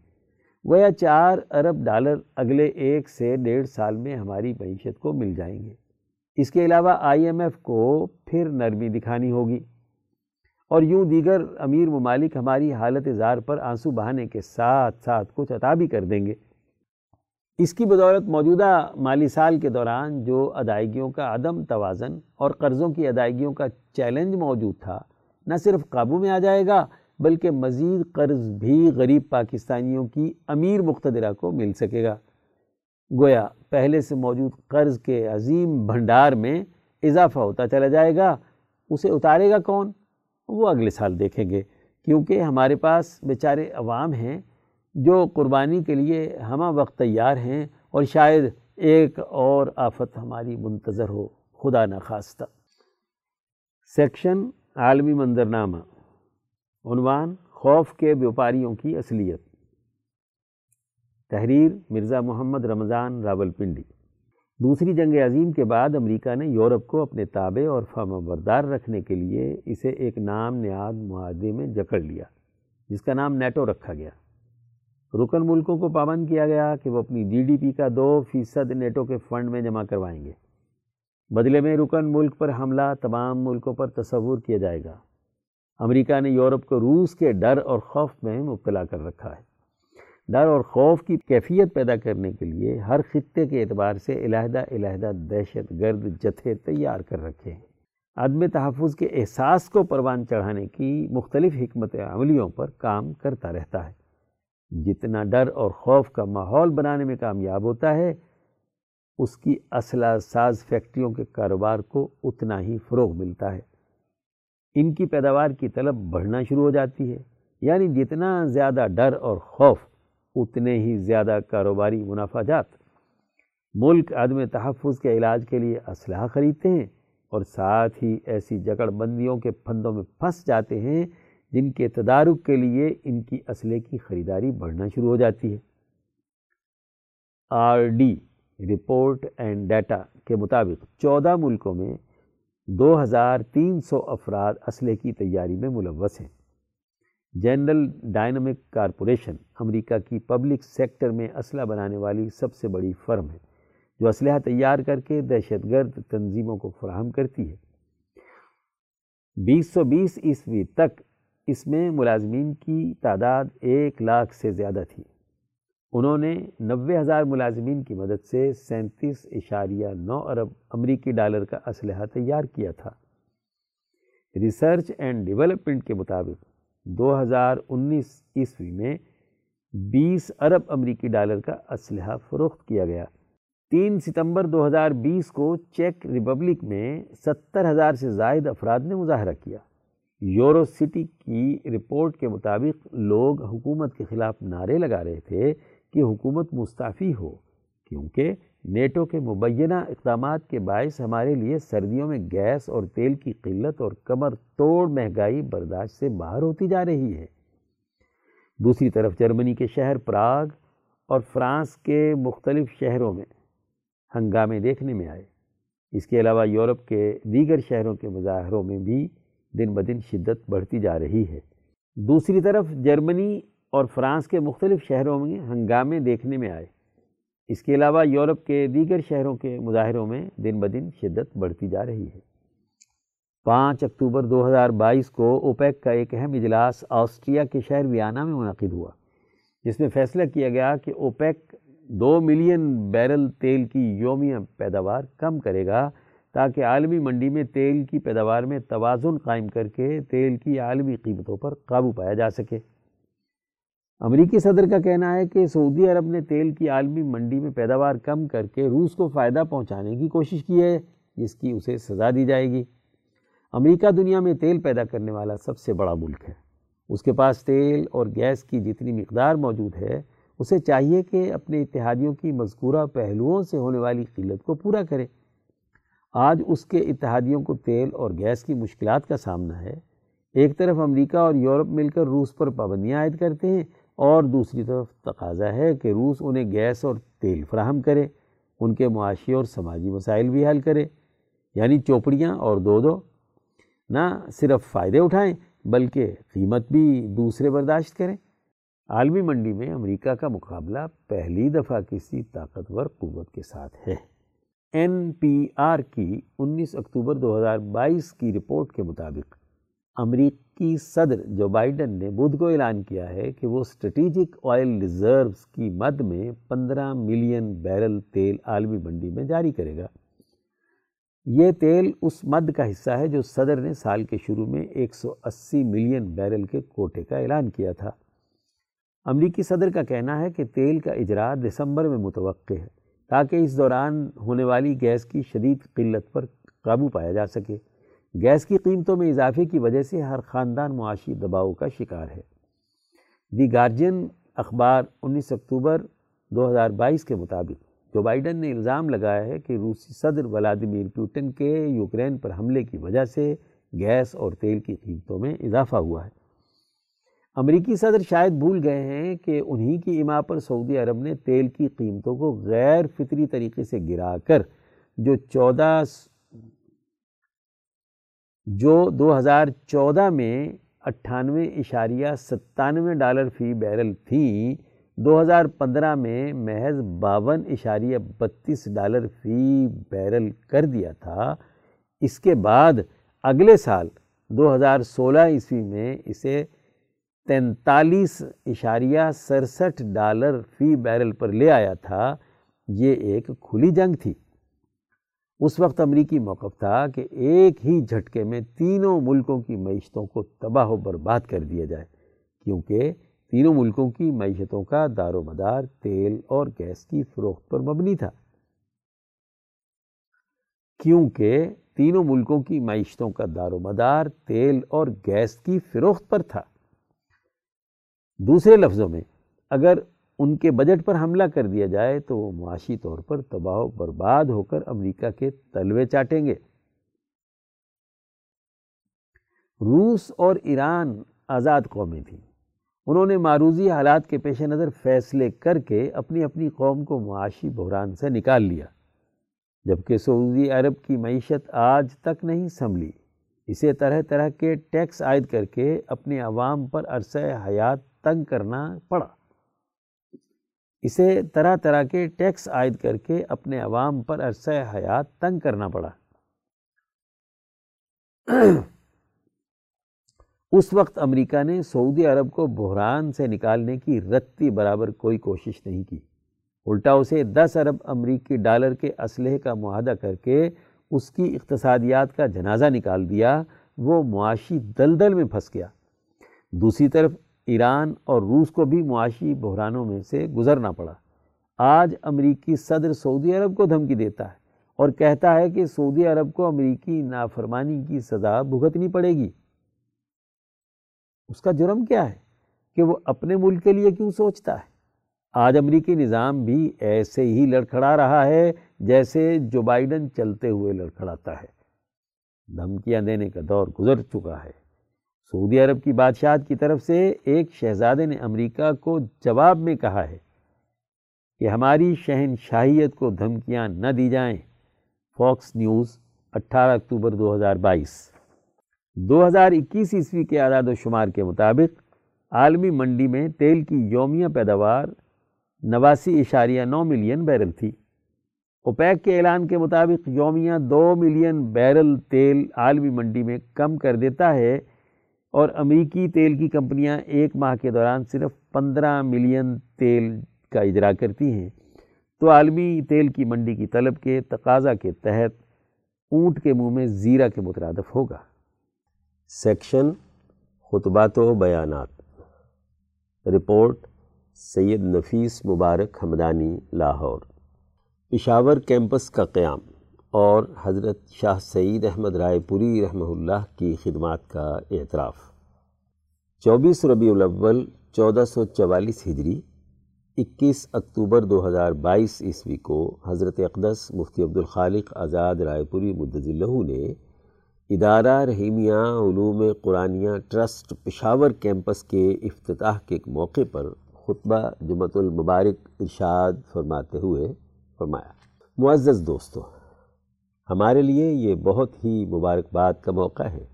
Speaker 1: گویا چار ارب ڈالر اگلے ایک سے ڈیڑھ سال میں ہماری معیشت کو مل جائیں گے۔ اس کے علاوہ آئی ایم ایف کو پھر نرمی دکھانی ہوگی۔ اور یوں دیگر امیر ممالک ہماری حالت اظہار پر آنسو بہانے کے ساتھ ساتھ کچھ عطا بھی کر دیں گے۔ اس کی بدولت موجودہ مالی سال کے دوران جو ادائیگیوں کا عدم توازن اور قرضوں کی ادائیگیوں کا چیلنج موجود تھا نہ صرف قابو میں آ جائے گا، بلکہ مزید قرض بھی غریب پاکستانیوں کی امیر مقتدرہ کو مل سکے گا۔ گویا پہلے سے موجود قرض کے عظیم بھنڈار میں اضافہ ہوتا چلا جائے گا، اسے اتارے گا کون؟ وہ اگلے سال دیکھیں گے، کیونکہ ہمارے پاس بیچارے عوام ہیں جو قربانی کے لیے ہمہ وقت تیار ہیں اور شاید ایک اور آفت ہماری منتظر ہو۔ خدا نخواستہ سیکشن عالمی منظرنامہ عنوان خوف کے بیوپاریوں کی اصلیت۔ تحریر مرزا محمد رمضان راول پنڈی دوسری جنگ عظیم کے بعد امریکہ نے یورپ کو اپنے تابع اور فہم بردار رکھنے کے لیے اسے ایک نام نیاد معاہدے میں جکڑ لیا، جس کا نام نیٹو رکھا گیا۔ رکن ملکوں کو پابند کیا گیا کہ وہ اپنی جی ڈی پی کا دو فیصد نیٹو کے فنڈ میں جمع کروائیں گے۔ بدلے میں رکن ملک پر حملہ، تمام ملکوں پر تصور کیا جائے گا۔ امریکہ نے یورپ کو روس کے ڈر اور خوف میں مبتلا کر رکھا ہے۔ ڈر اور خوف کی کیفیت پیدا کرنے کے لیے ہر خطے کے اعتبار سے علیحدہ علیحدہ دہشت گرد جتھے تیار کر رکھے ہیں۔ عدم تحفظ کے احساس کو پروان چڑھانے کی مختلف حکمت عملیوں پر کام کرتا رہتا ہے۔ جتنا ڈر اور خوف کا ماحول بنانے میں کامیاب ہوتا ہے اس کی اسلحہ ساز فیکٹریوں کے کاروبار کو اتنا ہی فروغ ملتا ہے۔ ان کی پیداوار کی طلب بڑھنا شروع ہو جاتی ہے۔ یعنی جتنا زیادہ ڈر اور خوف، اتنے ہی زیادہ کاروباری منافع جات ملک عدم تحفظ کے علاج کے لیے اسلحہ خریدتے ہیں اور ساتھ ہی ایسی جکڑ بندیوں کے پھندوں میں پھنس جاتے ہیں جن کے تدارک کے لیے ان کی اسلحے کی خریداری بڑھنا شروع ہو جاتی ہے۔ R D report and data کے مطابق چودہ ملکوں میں دو ہزار تین سو افراد اسلحے کی تیاری میں ملوث ہیں۔ جنرل ڈائنمک کارپوریشن امریکہ کی پبلک سیکٹر میں اسلحہ بنانے والی سب سے بڑی فرم ہے، جو اسلحہ تیار کر کے دہشت گرد تنظیموں کو فراہم کرتی ہے۔ بیس سو بیس عیسوی تک اس میں ملازمین کی تعداد ایک لاکھ سے زیادہ تھی۔ انہوں نے نوے ہزار ملازمین کی مدد سے سینتیس اشاریہ نو ارب امریکی ڈالر کا اسلحہ تیار کیا تھا۔ ریسرچ اینڈ ڈیولپمنٹ کے مطابق دو ہزار انیس عیسوی میں بیس ارب امریکی ڈالر کا اسلحہ فروخت کیا گیا۔ تین ستمبر دو ہزار بیس کو چیک ریپبلک میں ستر ہزار سے زائد افراد نے مظاہرہ کیا۔ یورو سٹی کی رپورٹ کے مطابق لوگ حکومت کے خلاف نعرے لگا رہے تھے کہ حکومت مستعفی ہو، کیونکہ نیٹو کے مبینہ اقدامات کے باعث ہمارے لیے سردیوں میں گیس اور تیل کی قلت اور کمر توڑ مہنگائی برداشت سے باہر ہوتی جا رہی ہے۔ دوسری طرف جرمنی کے شہر پراگ اور فرانس کے مختلف شہروں میں ہنگامے دیکھنے میں آئے۔ اس کے علاوہ یورپ کے دیگر شہروں کے مظاہروں میں بھی دن بدن شدت بڑھتی جا رہی ہے۔ دوسری طرف جرمنی اور فرانس کے مختلف شہروں میں ہنگامے دیکھنے میں آئے۔ اس کے علاوہ یورپ کے دیگر شہروں کے مظاہروں میں دن بدن شدت بڑھتی جا رہی ہے۔ پانچ اکتوبر دو ہزار بائیس کو اوپیک کا ایک اہم اجلاس آسٹریا کے شہر ویانا میں منعقد ہوا، جس میں فیصلہ کیا گیا کہ اوپیک دو ملین بیرل تیل کی یومیہ پیداوار کم کرے گا تاکہ عالمی منڈی میں تیل کی پیداوار میں توازن قائم کر کے تیل کی عالمی قیمتوں پر قابو پایا جا سکے۔ امریکی صدر کا کہنا ہے کہ سعودی عرب نے تیل کی عالمی منڈی میں پیداوار کم کر کے روس کو فائدہ پہنچانے کی کوشش کی ہے، جس کی اسے سزا دی جائے گی۔ امریکہ دنیا میں تیل پیدا کرنے والا سب سے بڑا ملک ہے۔ اس کے پاس تیل اور گیس کی جتنی مقدار موجود ہے، اسے چاہیے کہ اپنے اتحادیوں کی مذکورہ پہلوؤں سے ہونے والی قلت کو پورا کرے۔ آج اس کے اتحادیوں کو تیل اور گیس کی مشکلات کا سامنا ہے۔ ایک طرف امریکہ اور یورپ مل کر روس پر پابندیاں عائد کرتے ہیں اور دوسری طرف تقاضا ہے کہ روس انہیں گیس اور تیل فراہم کرے، ان کے معاشی اور سماجی مسائل بھی حل کرے۔ یعنی چوپڑیاں اور دو دو، نہ صرف فائدے اٹھائیں، بلکہ قیمت بھی دوسرے برداشت کریں۔ عالمی منڈی میں امریکہ کا مقابلہ پہلی دفعہ کسی طاقتور قوت کے ساتھ ہے۔ این پی آر کی انیس اکتوبر دو ہزار بائیس کی رپورٹ کے مطابق امریکی صدر جو بائیڈن نے بدھ کو اعلان کیا ہے کہ وہ اسٹریٹجک آئل ریزروز کی مد میں پندرہ ملین بیرل تیل عالمی منڈی میں جاری کرے گا۔ یہ تیل اس مد کا حصہ ہے جو صدر نے سال کے شروع میں ایک سو اسی ملین بیرل کے کوٹے کا اعلان کیا تھا۔ امریکی صدر کا کہنا ہے کہ تیل کا اجرا دسمبر میں متوقع ہے تاکہ اس دوران ہونے والی گیس کی شدید قلت پر قابو پایا جا سکے۔ گیس کی قیمتوں میں اضافے کی وجہ سے ہر خاندان معاشی دباؤ کا شکار ہے۔ دی گارجین اخبار انیس اکتوبر دو ہزار بائیس کے مطابق، جو بائیڈن نے الزام لگایا ہے کہ روسی صدر ولادیمیر پیوٹن کے یوکرین پر حملے کی وجہ سے گیس اور تیل کی قیمتوں میں اضافہ ہوا ہے۔ امریکی صدر شاید بھول گئے ہیں کہ انہی کی اما پر سعودی عرب نے تیل کی قیمتوں کو غیر فطری طریقے سے گرا کر جو چودہ جو دو ہزار چودہ میں اٹھانوے اشاریہ ستانوے ڈالر فی بیرل تھیں دو ہزار پندرہ میں محض باون اشاریہ بتیس ڈالر فی بیرل کر دیا تھا۔ اس کے بعد اگلے سال دو ہزار سولہ عیسوی میں اسے تینتالیس اشاریہ سڑسٹھ ڈالر فی بیرل پر لے آیا تھا۔ یہ ایک کھلی جنگ تھی۔ اس وقت امریکی موقف تھا کہ ایک ہی جھٹکے میں تینوں ملکوں کی معیشتوں کو تباہ و برباد کر دیا جائے، کیونکہ تینوں ملکوں کی معیشتوں کا دار و مدار تیل اور گیس کی فروخت پر مبنی تھا۔ کیونکہ تینوں ملکوں کی معیشتوں کا دار و مدار تیل اور گیس کی فروخت پر تھا۔ دوسرے لفظوں میں، اگر ان کے بجٹ پر حملہ کر دیا جائے تو وہ معاشی طور پر تباہ و برباد ہو کر امریکہ کے تلوے چاٹیں گے۔ روس اور ایران آزاد قومیں تھیں۔ انہوں نے معروضی حالات کے پیش نظر فیصلے کر کے اپنی اپنی قوم کو معاشی بحران سے نکال لیا، جبکہ سعودی عرب کی معیشت آج تک نہیں سنبھلی۔ اسے طرح طرح کے ٹیکس عائد کر کے اپنے عوام پر عرصہ حیات تنگ کرنا پڑا۔ اسے طرح طرح کے ٹیکس عائد کر کے اپنے عوام پر عرصہ حیات تنگ کرنا پڑا۔ اس وقت امریکہ نے سعودی عرب کو بحران سے نکالنے کی رتی برابر کوئی کوشش نہیں کی۔ الٹا اسے دس ارب امریکی ڈالر کے اسلحے کا معاہدہ کر کے اس کی اقتصادیات کا جنازہ نکال دیا، وہ معاشی دلدل میں پھنس گیا۔ دوسری طرف ایران اور روس کو بھی معاشی بحرانوں میں سے گزرنا پڑا۔ آج امریکی صدر سعودی عرب کو دھمکی دیتا ہے اور کہتا ہے کہ سعودی عرب کو امریکی نافرمانی کی سزا بھگتنی پڑے گی۔ اس کا جرم کیا ہے کہ وہ اپنے ملک کے لیے کیوں سوچتا ہے؟ آج امریکی نظام بھی ایسے ہی لڑکھڑا رہا ہے جیسے جو بائیڈن چلتے ہوئے لڑکھڑاتا ہے۔ دھمکیاں دینے کا دور گزر چکا ہے۔ سعودی عرب کی بادشاہت کی طرف سے ایک شہزادے نے امریکہ کو جواب میں کہا ہے کہ ہماری شہنشاہیت کو دھمکیاں نہ دی جائیں۔ فاکس نیوز، اٹھارہ اکتوبر دو ہزار بائیس۔ دو ہزار اکیس عیسوی کے اعداد و شمار کے مطابق عالمی منڈی میں تیل کی یومیہ پیداوار نواسی اشاریہ نو ملین بیرل تھی۔ اوپیک کے اعلان کے مطابق یومیہ دو ملین بیرل تیل عالمی منڈی میں کم کر دیتا ہے۔ اور امریکی تیل کی کمپنیاں ایک ماہ کے دوران صرف پندرہ ملین تیل کا اجرا کرتی ہیں۔ تو عالمی تیل کی منڈی کی طلب کے تقاضا کے تحت اونٹ کے منہ میں زیرہ کے مترادف ہوگا۔
Speaker 2: سیکشن خطبات و بیانات۔ رپورٹ سید نفیس مبارک حمدانی لاہور۔ پشاور کیمپس کا قیام۔ اور حضرت شاہ سعید احمد رائے پوری رحمہ اللہ کی خدمات کا اعتراف۔ چوبیس ربیع الاول، چودہ سو چوالیس ہجری، اکیس اکتوبر دو ہزار بائیس عیسوی کو حضرت اقدس مفتی عبدالخالق آزاد رائے پوری مدض اللہ نے ادارہ رحیمیہ علوم قرآنیہ ٹرسٹ پشاور کیمپس کے افتتاح کے ایک موقع پر خطبہ جمعۃ المبارک ارشاد فرماتے ہوئے فرمایا، معزز دوستو ہمارے لیے یہ بہت ہی مبارکباد کا موقع ہے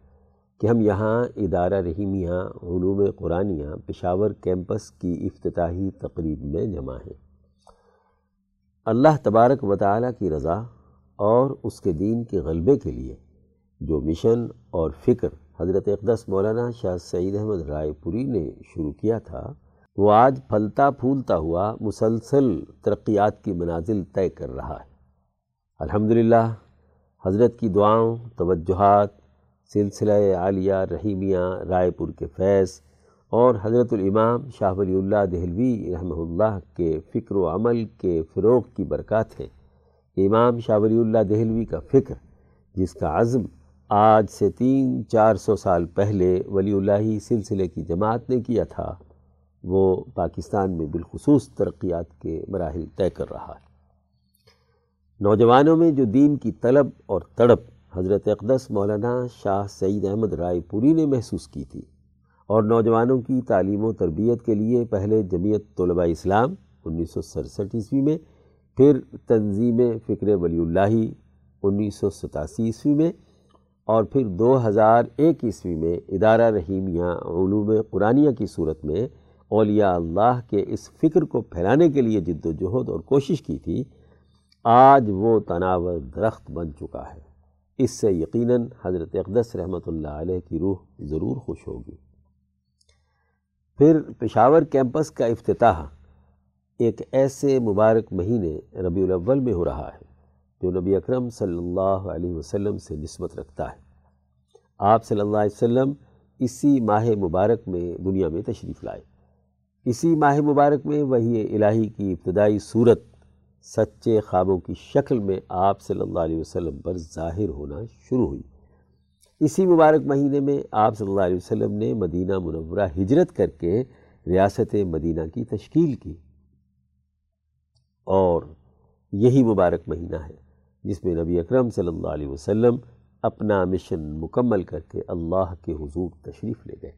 Speaker 2: کہ ہم یہاں ادارہ رحیمیہ علوم قرآنیہ پشاور کیمپس کی افتتاحی تقریب میں جمع ہیں۔ اللہ تبارک و تعالیٰ کی رضا اور اس کے دین کے غلبے کے لیے جو مشن اور فکر حضرت اقدس مولانا شاہ سعید احمد رائے پوری نے شروع کیا تھا، وہ آج پھلتا پھولتا ہوا مسلسل ترقیات کی منازل طے کر رہا ہے۔ الحمدللہ حضرت کی دعاؤں، توجہات، سلسلہ عالیہ رحیمیہ، رائے پور کے فیض اور حضرت الامام شاہ ولی اللہ دہلوی رحمہ اللہ کے فکر و عمل کے فروغ کی برکات ہے امام شاہ ولی اللہ دہلوی کا فکر، جس کا عزم آج سے تین، چار سو سال پہلے ولی اللہ سلسلے کی جماعت نے کیا تھا، وہ پاکستان میں بالخصوص ترقیات کے مراحل طے کر رہا ہے۔ نوجوانوں میں جو دین کی طلب اور تڑپ حضرت اقدس مولانا شاہ سعید احمد رائے پوری نے محسوس کی تھی اور نوجوانوں کی تعلیم و تربیت کے لیے پہلے جمعیت طلباء اسلام انیس سو سڑسٹھ عیسوی میں، پھر تنظیم فکر ولی اللہ انیس سو ستاسی عیسوی میں اور پھر دو ہزار ایک عیسوی میں ادارہ رحیمیہ علوم قرآنیہ کی صورت میں اولیاء اللہ کے اس فکر کو پھیلانے کے لیے جد و جہد اور کوشش کی تھی آج وہ تناور درخت بن چکا ہے۔ اس سے یقیناً حضرت اقدس رحمۃ اللہ علیہ کی روح ضرور خوش ہوگی۔ پھر پشاور کیمپس کا افتتاح ایک ایسے مبارک مہینے ربیع الاول میں ہو رہا ہے جو نبی اکرم صلی اللہ علیہ وسلم سے نسبت رکھتا ہے۔ آپ صلی اللہ علیہ وسلم اسی ماہ مبارک میں دنیا میں تشریف لائے۔ اسی ماہ مبارک میں وہی الہی کی ابتدائی صورت سچے خوابوں کی شکل میں آپ صلی اللہ علیہ وسلم پر ظاہر ہونا شروع ہوئی۔ اسی مبارک مہینے میں آپ صلی اللہ علیہ وسلم نے مدینہ منورہ ہجرت کر کے ریاست مدینہ کی تشکیل کی۔ اور یہی مبارک مہینہ ہے جس میں نبی اکرم صلی اللہ علیہ وسلم اپنا مشن مکمل کر کے اللہ کے حضور تشریف لے گئے۔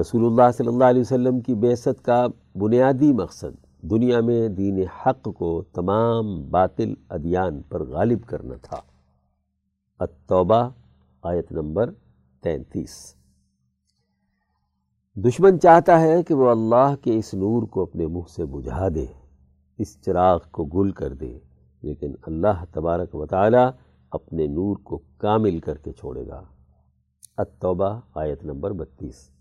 Speaker 2: رسول اللہ صلی اللہ علیہ وسلم کی بیست کا بنیادی مقصد دنیا میں دین حق کو تمام باطل ادیان پر غالب کرنا تھا۔ التوبہ، آیت نمبر تینتیس۔ دشمن چاہتا ہے کہ وہ اللہ کے اس نور کو اپنے منہ سے بجھا دے، اس چراغ کو گل کر دے، لیکن اللہ تبارک و تعالی اپنے نور کو کامل کر کے چھوڑے گا۔ التوبہ، آیت نمبر بتیس۔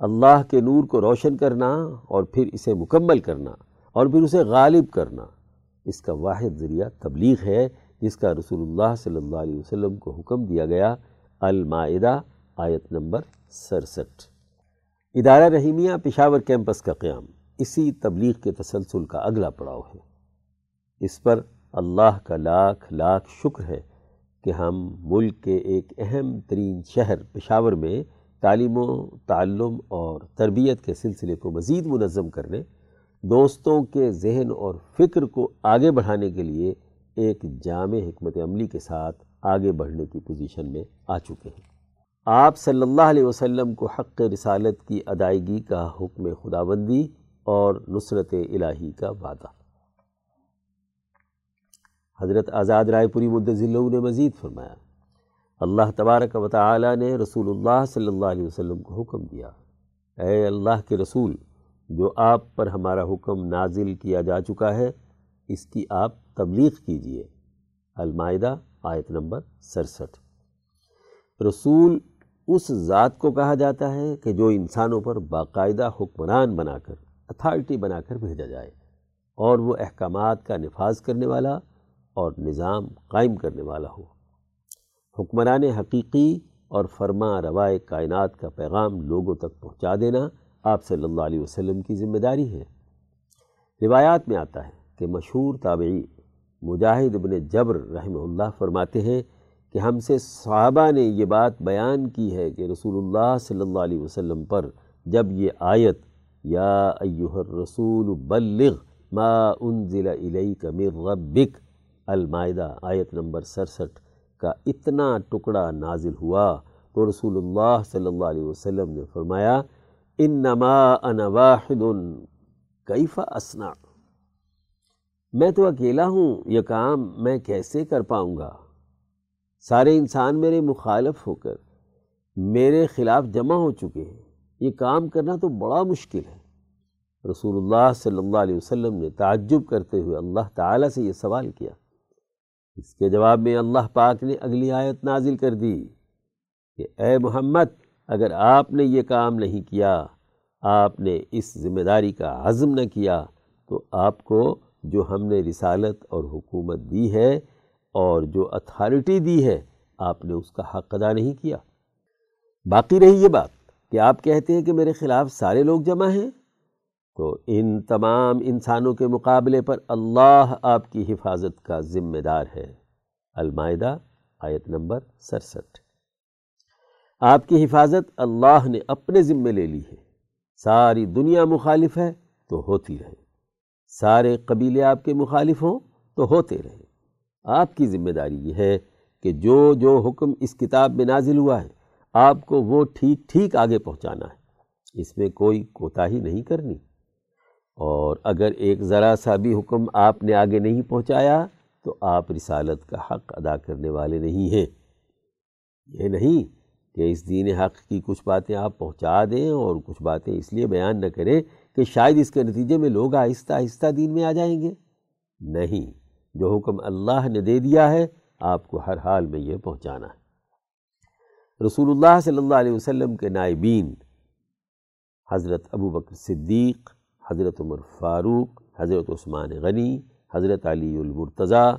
Speaker 2: اللہ کے نور کو روشن کرنا اور پھر اسے مکمل کرنا اور پھر اسے غالب کرنا۔ اس کا واحد ذریعہ تبلیغ ہے، جس کا رسول اللہ صلی اللہ علیہ وسلم کو حکم دیا گیا۔ المائدہ، آیت نمبر سرسٹھ۔ ادارہ رحیمیہ، پشاور کیمپس کا قیام۔ اسی تبلیغ کے تسلسل کا اگلا پڑاؤ ہے۔ اس پر اللہ کا لاکھ لاکھ شکر ہے کہ ہم ملک کے ایک اہم ترین شہر پشاور میں تعلیم و تعلم اور تربیت کے سلسلے کو مزید منظم کرنے، دوستوں کے ذہن اور فکر کو آگے بڑھانے کے لیے ایک جامع حکمت عملی کے ساتھ آگے بڑھنے کی پوزیشن میں آ چکے ہیں۔ آپ صلی اللہ علیہ وسلم کو حق رسالت کی ادائیگی کا حکم خداوندی اور نصرت الہی کا وعدہ۔ حضرت آزاد رائے پوری مدضلع نے مزید فرمایا۔ اللہ تبارک و تعالی نے رسول اللہ صلی اللہ علیہ وسلم کو حکم دیا۔ اے اللہ کے رسول، جو آپ پر ہمارا حکم نازل کیا جا چکا ہے، اس کی آپ تبلیغ کیجیے۔ المائدہ، آیت نمبر سرسٹھ۔ رسول اس ذات کو کہا جاتا ہے کہ جو انسانوں پر باقاعدہ حکمران بنا کر، اتھارٹی بنا کر بھیجا جائے، اور وہ احکامات کا نفاذ کرنے والا اور نظام قائم کرنے والا ہو۔ حکمران حقیقی اور فرما روائے کائنات کا پیغام لوگوں تک پہنچا دینا آپ صلی اللہ علیہ وسلم کی ذمہ داری ہے۔ روایات میں آتا ہے کہ مشہور تابعی مجاہد ابن جبر رحمہ اللہ فرماتے ہیں کہ ہم سے صحابہ نے یہ بات بیان کی ہے کہ رسول اللہ صلی اللہ علیہ وسلم پر جب یہ آیت، یا ایوہ الرسول بلغ ما انزل الیک من ربک، المائدہ آیت نمبر سرسٹھ کا اتنا ٹکڑا نازل ہوا تو رسول اللہ صلی اللہ علیہ وسلم نے فرمایا، انما انا واحد، کیف اسنا میں تو اکیلا ہوں، یہ کام میں کیسے کر پاؤں گا؟ سارے انسان میرے مخالف ہو کر میرے خلاف جمع ہو چکے ہیں۔ یہ کام کرنا تو بڑا مشکل ہے۔ رسول اللہ صلی اللہ علیہ وسلم نے تعجب کرتے ہوئے اللہ تعالیٰ سے یہ سوال کیا اس کے جواب میں اللہ پاک نے اگلی آیت نازل کر دی کہ اے محمد، اگر آپ نے یہ کام نہیں کیا، آپ نے اس ذمہ داری کا عزم نہ کیا، تو آپ کو جو ہم نے رسالت اور حکومت دی ہے اور جو اتھارٹی دی ہے، آپ نے اس کا حق ادا نہیں کیا۔ باقی رہی یہ بات کہ آپ کہتے ہیں کہ میرے خلاف سارے لوگ جمع ہیں؟ تو ان تمام انسانوں کے مقابلے پر اللہ آپ کی حفاظت کا ذمہ دار ہے۔ المائدہ، آیت نمبر سرسٹھ۔ آپ کی حفاظت اللہ نے اپنے ذمے لے لی ہے۔ ساری دنیا مخالف ہے تو ہوتی رہے۔ سارے قبیلے آپ کے مخالف ہوں تو ہوتے رہے۔ آپ کی ذمہ داری یہ ہے کہ جو جو حکم اس کتاب میں نازل ہوا ہے، آپ کو وہ ٹھیک ٹھیک آگے پہنچانا ہے۔ اس میں کوئی کوتاہی نہیں کرنی۔ اور اگر ایک ذرا سا بھی حکم آپ نے آگے نہیں پہنچایا، تو آپ رسالت کا حق ادا کرنے والے نہیں ہیں۔ یہ نہیں کہ اس دین حق کی کچھ باتیں آپ پہنچا دیں اور کچھ باتیں اس لیے بیان نہ کریں کہ شاید اس کے نتیجے میں لوگ آہستہ آہستہ دین میں آ جائیں گے۔ نہیں، جو حکم اللہ نے دے دیا ہے، آپ کو ہر حال میں یہ پہنچانا ہے۔ رسول اللہ صلی اللہ علیہ وسلم کے نائبین، حضرت ابو بکر صدیق حضرت عمر فاروق، حضرت عثمان غنی، حضرت علی المرتضیٰ،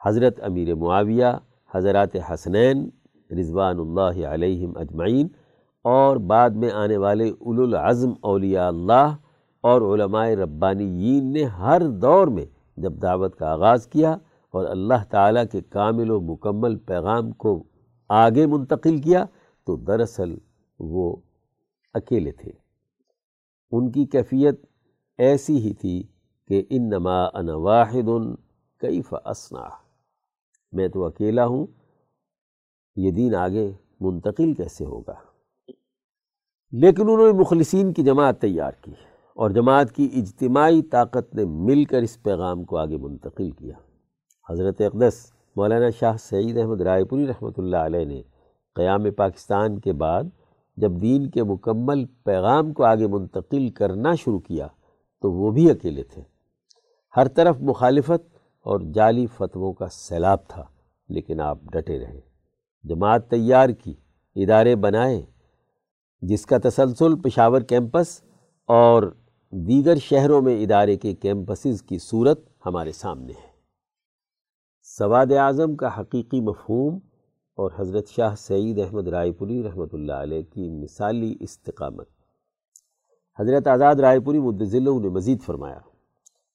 Speaker 2: حضرت امیر معاویہ، حضرات حسنین رضوان اللہ علیہم اجمعین، اور بعد میں آنے والے اول العظم اولیاء اللہ اور علماء ربانیین نے ہر دور میں جب دعوت کا آغاز کیا اور اللہ تعالیٰ کے کامل و مکمل پیغام کو آگے منتقل کیا، تو دراصل وہ اکیلے تھے۔ ان کی کیفیت ایسی ہی تھی کہ ان نما واحد کئی فسنا میں تو اکیلا ہوں، یہ دین آگے منتقل کیسے ہوگا؟ لیکن انہوں نے مخلصین کی جماعت تیار کی اور جماعت کی اجتماعی طاقت نے مل کر اس پیغام کو آگے منتقل کیا۔ حضرت اقدس مولانا شاہ سعید احمد رائے پوری رحمۃ اللہ علیہ نے قیام پاکستان کے بعد جب دین کے مکمل پیغام کو آگے منتقل کرنا شروع کیا تو وہ بھی اکیلے تھے۔ ہر طرف مخالفت اور جعلی فتووں کا سیلاب تھا، لیکن آپ ڈٹے رہے۔ جماعت تیار کی، ادارے بنائے، جس کا تسلسل پشاور کیمپس اور دیگر شہروں میں ادارے کے کیمپسز کی صورت ہمارے سامنے ہے۔ سواد اعظم کا حقیقی مفہوم اور حضرت شاہ سعید احمد رائے پوری رحمۃ اللہ علیہ کی مثالی استقامت۔ حضرت آزاد رائے پوری مدضلوں نے مزید فرمایا۔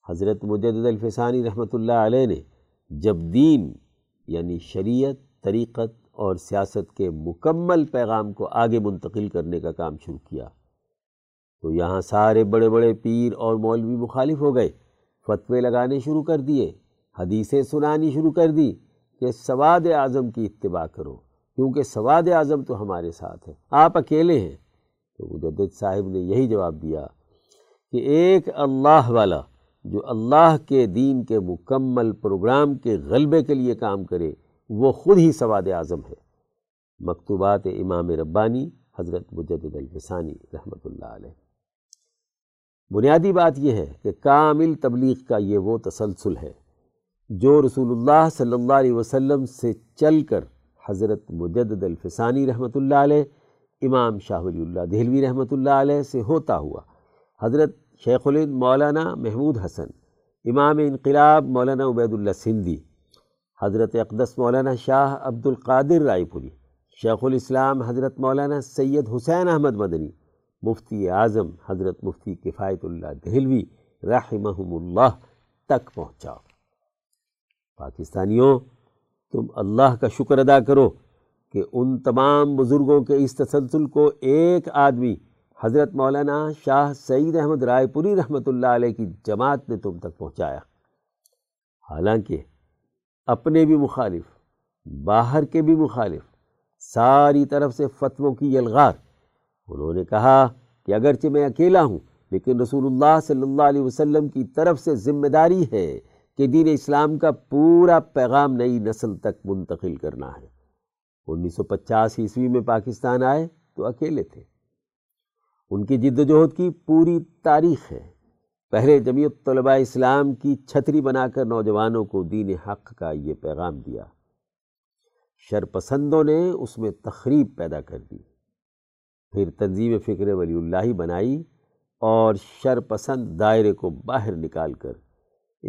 Speaker 2: حضرت مجدد الفسانی رحمۃ اللہ علیہ نے جب دین یعنی شریعت، طریقت اور سیاست کے مکمل پیغام کو آگے منتقل کرنے کا کام شروع کیا، تو یہاں سارے بڑے بڑے پیر اور مولوی مخالف ہو گئے، فتوے لگانے شروع کر دیے، حدیثیں سنانی شروع کر دی کہ سواد اعظم کی اتباع کرو، کیونکہ سواد اعظم تو ہمارے ساتھ ہے۔ آپ اکیلے ہیں تو مجدد صاحب نے یہی جواب دیا کہ ایک اللہ والا جو اللہ کے دین کے مکمل پروگرام کے غلبے کے لیے کام کرے، وہ خود ہی سواد اعظم ہے۔ مکتوبات امام ربانی، حضرت مجدد الفسانی رحمۃ اللہ علیہ۔ بنیادی بات یہ ہے کہ کامل تبلیغ کا یہ وہ تسلسل ہے جو رسول اللہ صلی اللہ علیہ وسلم سے چل کر حضرت مجدد الفسانی رحمۃ اللہ علیہ امام شاہ ولی اللہ دہلوی رحمۃ اللہ علیہ سے ہوتا ہوا، حضرت شیخ الند مولانا محمود حسن، امام انقلاب مولانا عبید اللہ سندھی، حضرت اقدس مولانا شاہ عبد القادر رائے پوری، شیخ الاسلام حضرت مولانا سید حسین احمد مدنی، مفتی اعظم حضرت مفتی کفایت اللہ دہلوی رحمہم اللہ تک پہنچاؤ۔ پاکستانیوں، تم اللہ کا شکر ادا کرو۔ کہ ان تمام بزرگوں کے اس تسلسل کو ایک آدمی، حضرت مولانا شاہ سعید احمد رائے پوری رحمۃ اللہ علیہ کی جماعت نے تم تک پہنچایا۔ حالانکہ اپنے بھی مخالف، باہر کے بھی مخالف، ساری طرف سے فتووں کی یلغار، انہوں نے کہا کہ اگرچہ میں اکیلا ہوں، لیکن رسول اللہ صلی اللہ علیہ وسلم کی طرف سے ذمہ داری ہے کہ دین اسلام کا پورا پیغام نئی نسل تک منتقل کرنا ہے۔ انیس سو پچاس عیسوی میں پاکستان آئے تو اکیلے تھے۔ ان کی جد و جہد کی پوری تاریخ ہے۔ پہلے جمعیت طلباء اسلام کی چھتری بنا کر نوجوانوں کو دین حق کا یہ پیغام دیا۔ شرپسندوں نے اس میں تخریب پیدا کر دی۔ پھر تنظیم فکر ولی اللہ بنائی اور شرپسند دائرے کو باہر نکال کر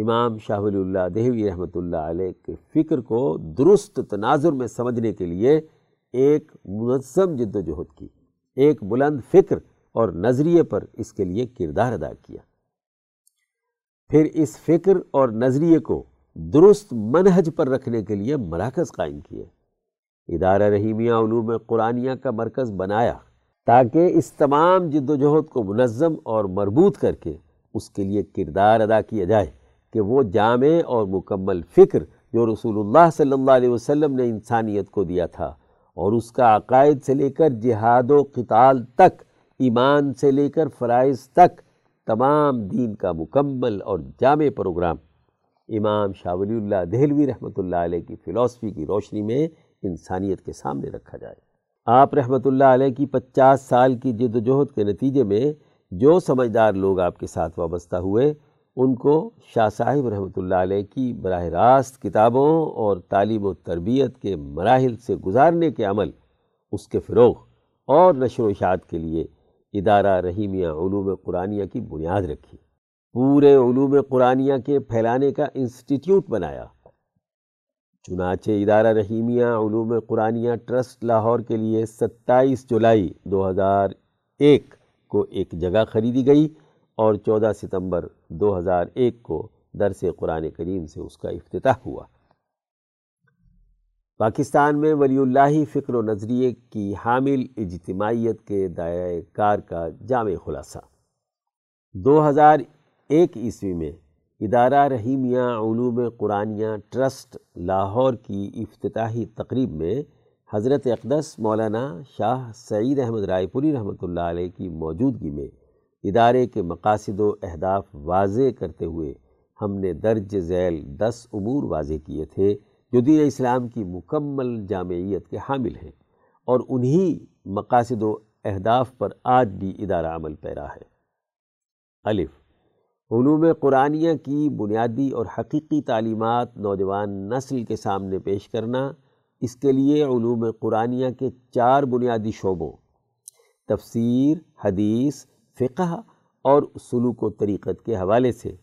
Speaker 2: امام شاہ ولی اللہ دہوی رحمۃ اللہ علیہ کے فکر کو درست تناظر میں سمجھنے کے لیے ایک منظم جد و جہد کی، ایک بلند فکر اور نظریے پر اس کے لیے کردار ادا کیا۔ پھر اس فکر اور نظریے کو درست منہج پر رکھنے کے لیے مراکز قائم کیے۔ ادارہ رحیمیہ علوم قرآنیہ کا مرکز بنایا تاکہ اس تمام جد و جہد کو منظم اور مربوط کر کے اس کے لیے کردار ادا کیا جائے۔ کہ وہ جامع اور مکمل فکر جو رسول اللہ صلی اللہ علیہ وسلم نے انسانیت کو دیا تھا اور اس کا عقائد سے لے کر جہاد و قتال تک، ایمان سے لے کر فرائض تک، تمام دین کا مکمل اور جامع پروگرام۔ امام شاہ ولی اللہ دہلوی رحمۃ اللہ علیہ کی فلاسفی کی روشنی میں انسانیت کے سامنے رکھا جائے۔ آپ رحمۃ اللہ علیہ کی پچاس سال کی جد و جہد کے نتیجے میں جو سمجھدار لوگ آپ کے ساتھ وابستہ ہوئے ان کو شاہ صاحب رحمۃ اللہ علیہ کی براہ راست کتابوں اور تعلیم و تربیت کے مراحل سے گزارنے کے عمل، اس کے فروغ اور نشر و اشاعت کے لیے ادارہ رحیمیہ علوم قرآنیہ کی بنیاد رکھی۔ پورے علوم قرآنیہ کے پھیلانے کا انسٹیٹیوٹ بنایا۔ چنانچہ ادارہ رحیمیہ علوم قرآنیہ ٹرسٹ لاہور کے لیے ستائیس جولائی دو ہزار ایک کو ایک جگہ خریدی گئی۔ اور چودہ ستمبر دو ہزار ایک کو درس قرآن کریم سے اس کا افتتاح ہوا۔ پاکستان میں ولی اللہ فکر و نظریے کی حامل اجتماعیت کے دائرۂ کار کا جامع خلاصہ۔ دو ہزار ایک عیسوی میں ادارہ رحیمیہ علوم قرآنیہ ٹرسٹ لاہور کی افتتاحی تقریب میں حضرت اقدس مولانا شاہ سعید احمد رائے پوری رحمۃ اللہ علیہ کی موجودگی میں ادارے کے مقاصد و اہداف واضح کرتے ہوئے ہم نے درج ذیل دس امور واضح کیے تھے جو دین اسلام کی مکمل جامعیت کے حامل ہیں اور انہی مقاصد و اہداف پر آج بھی ادارہ عمل پیرا ہے۔ الف۔ علوم قرآنیہ کی بنیادی اور حقیقی تعلیمات نوجوان نسل کے سامنے پیش کرنا، اس کے لیے علوم قرآنیہ کے چار بنیادی شعبوں تفسیر، حدیث فقہ اور سلوک و طریقت کے حوالے سے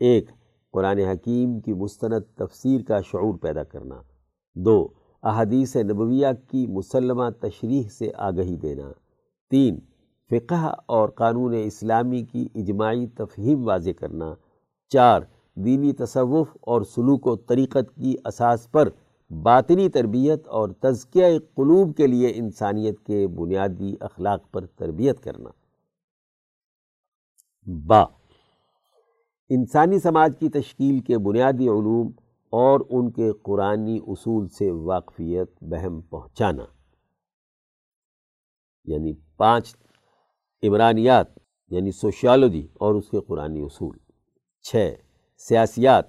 Speaker 2: ایک، قرآن حکیم کی مستند تفسیر کا شعور پیدا کرنا، دو، احادیث نبویہ کی مسلمہ تشریح سے آگہی دینا، تین، فقہ اور قانون اسلامی کی اجماعی تفہیم واضح کرنا، چار، دینی تصوف اور سلوک و طریقت کی اساس پر باطنی تربیت اور تزکیہ قلوب کے لیے انسانیت کے بنیادی اخلاق پر تربیت کرنا۔ با۔ انسانی سماج کی تشکیل کے بنیادی علوم اور ان کے قرآنی اصول سے واقفیت بہم پہنچانا۔ یعنی پانچ عمرانیات یعنی سوشیالوجی اور اس کے قرآنی اصول۔ چھ، سیاسیات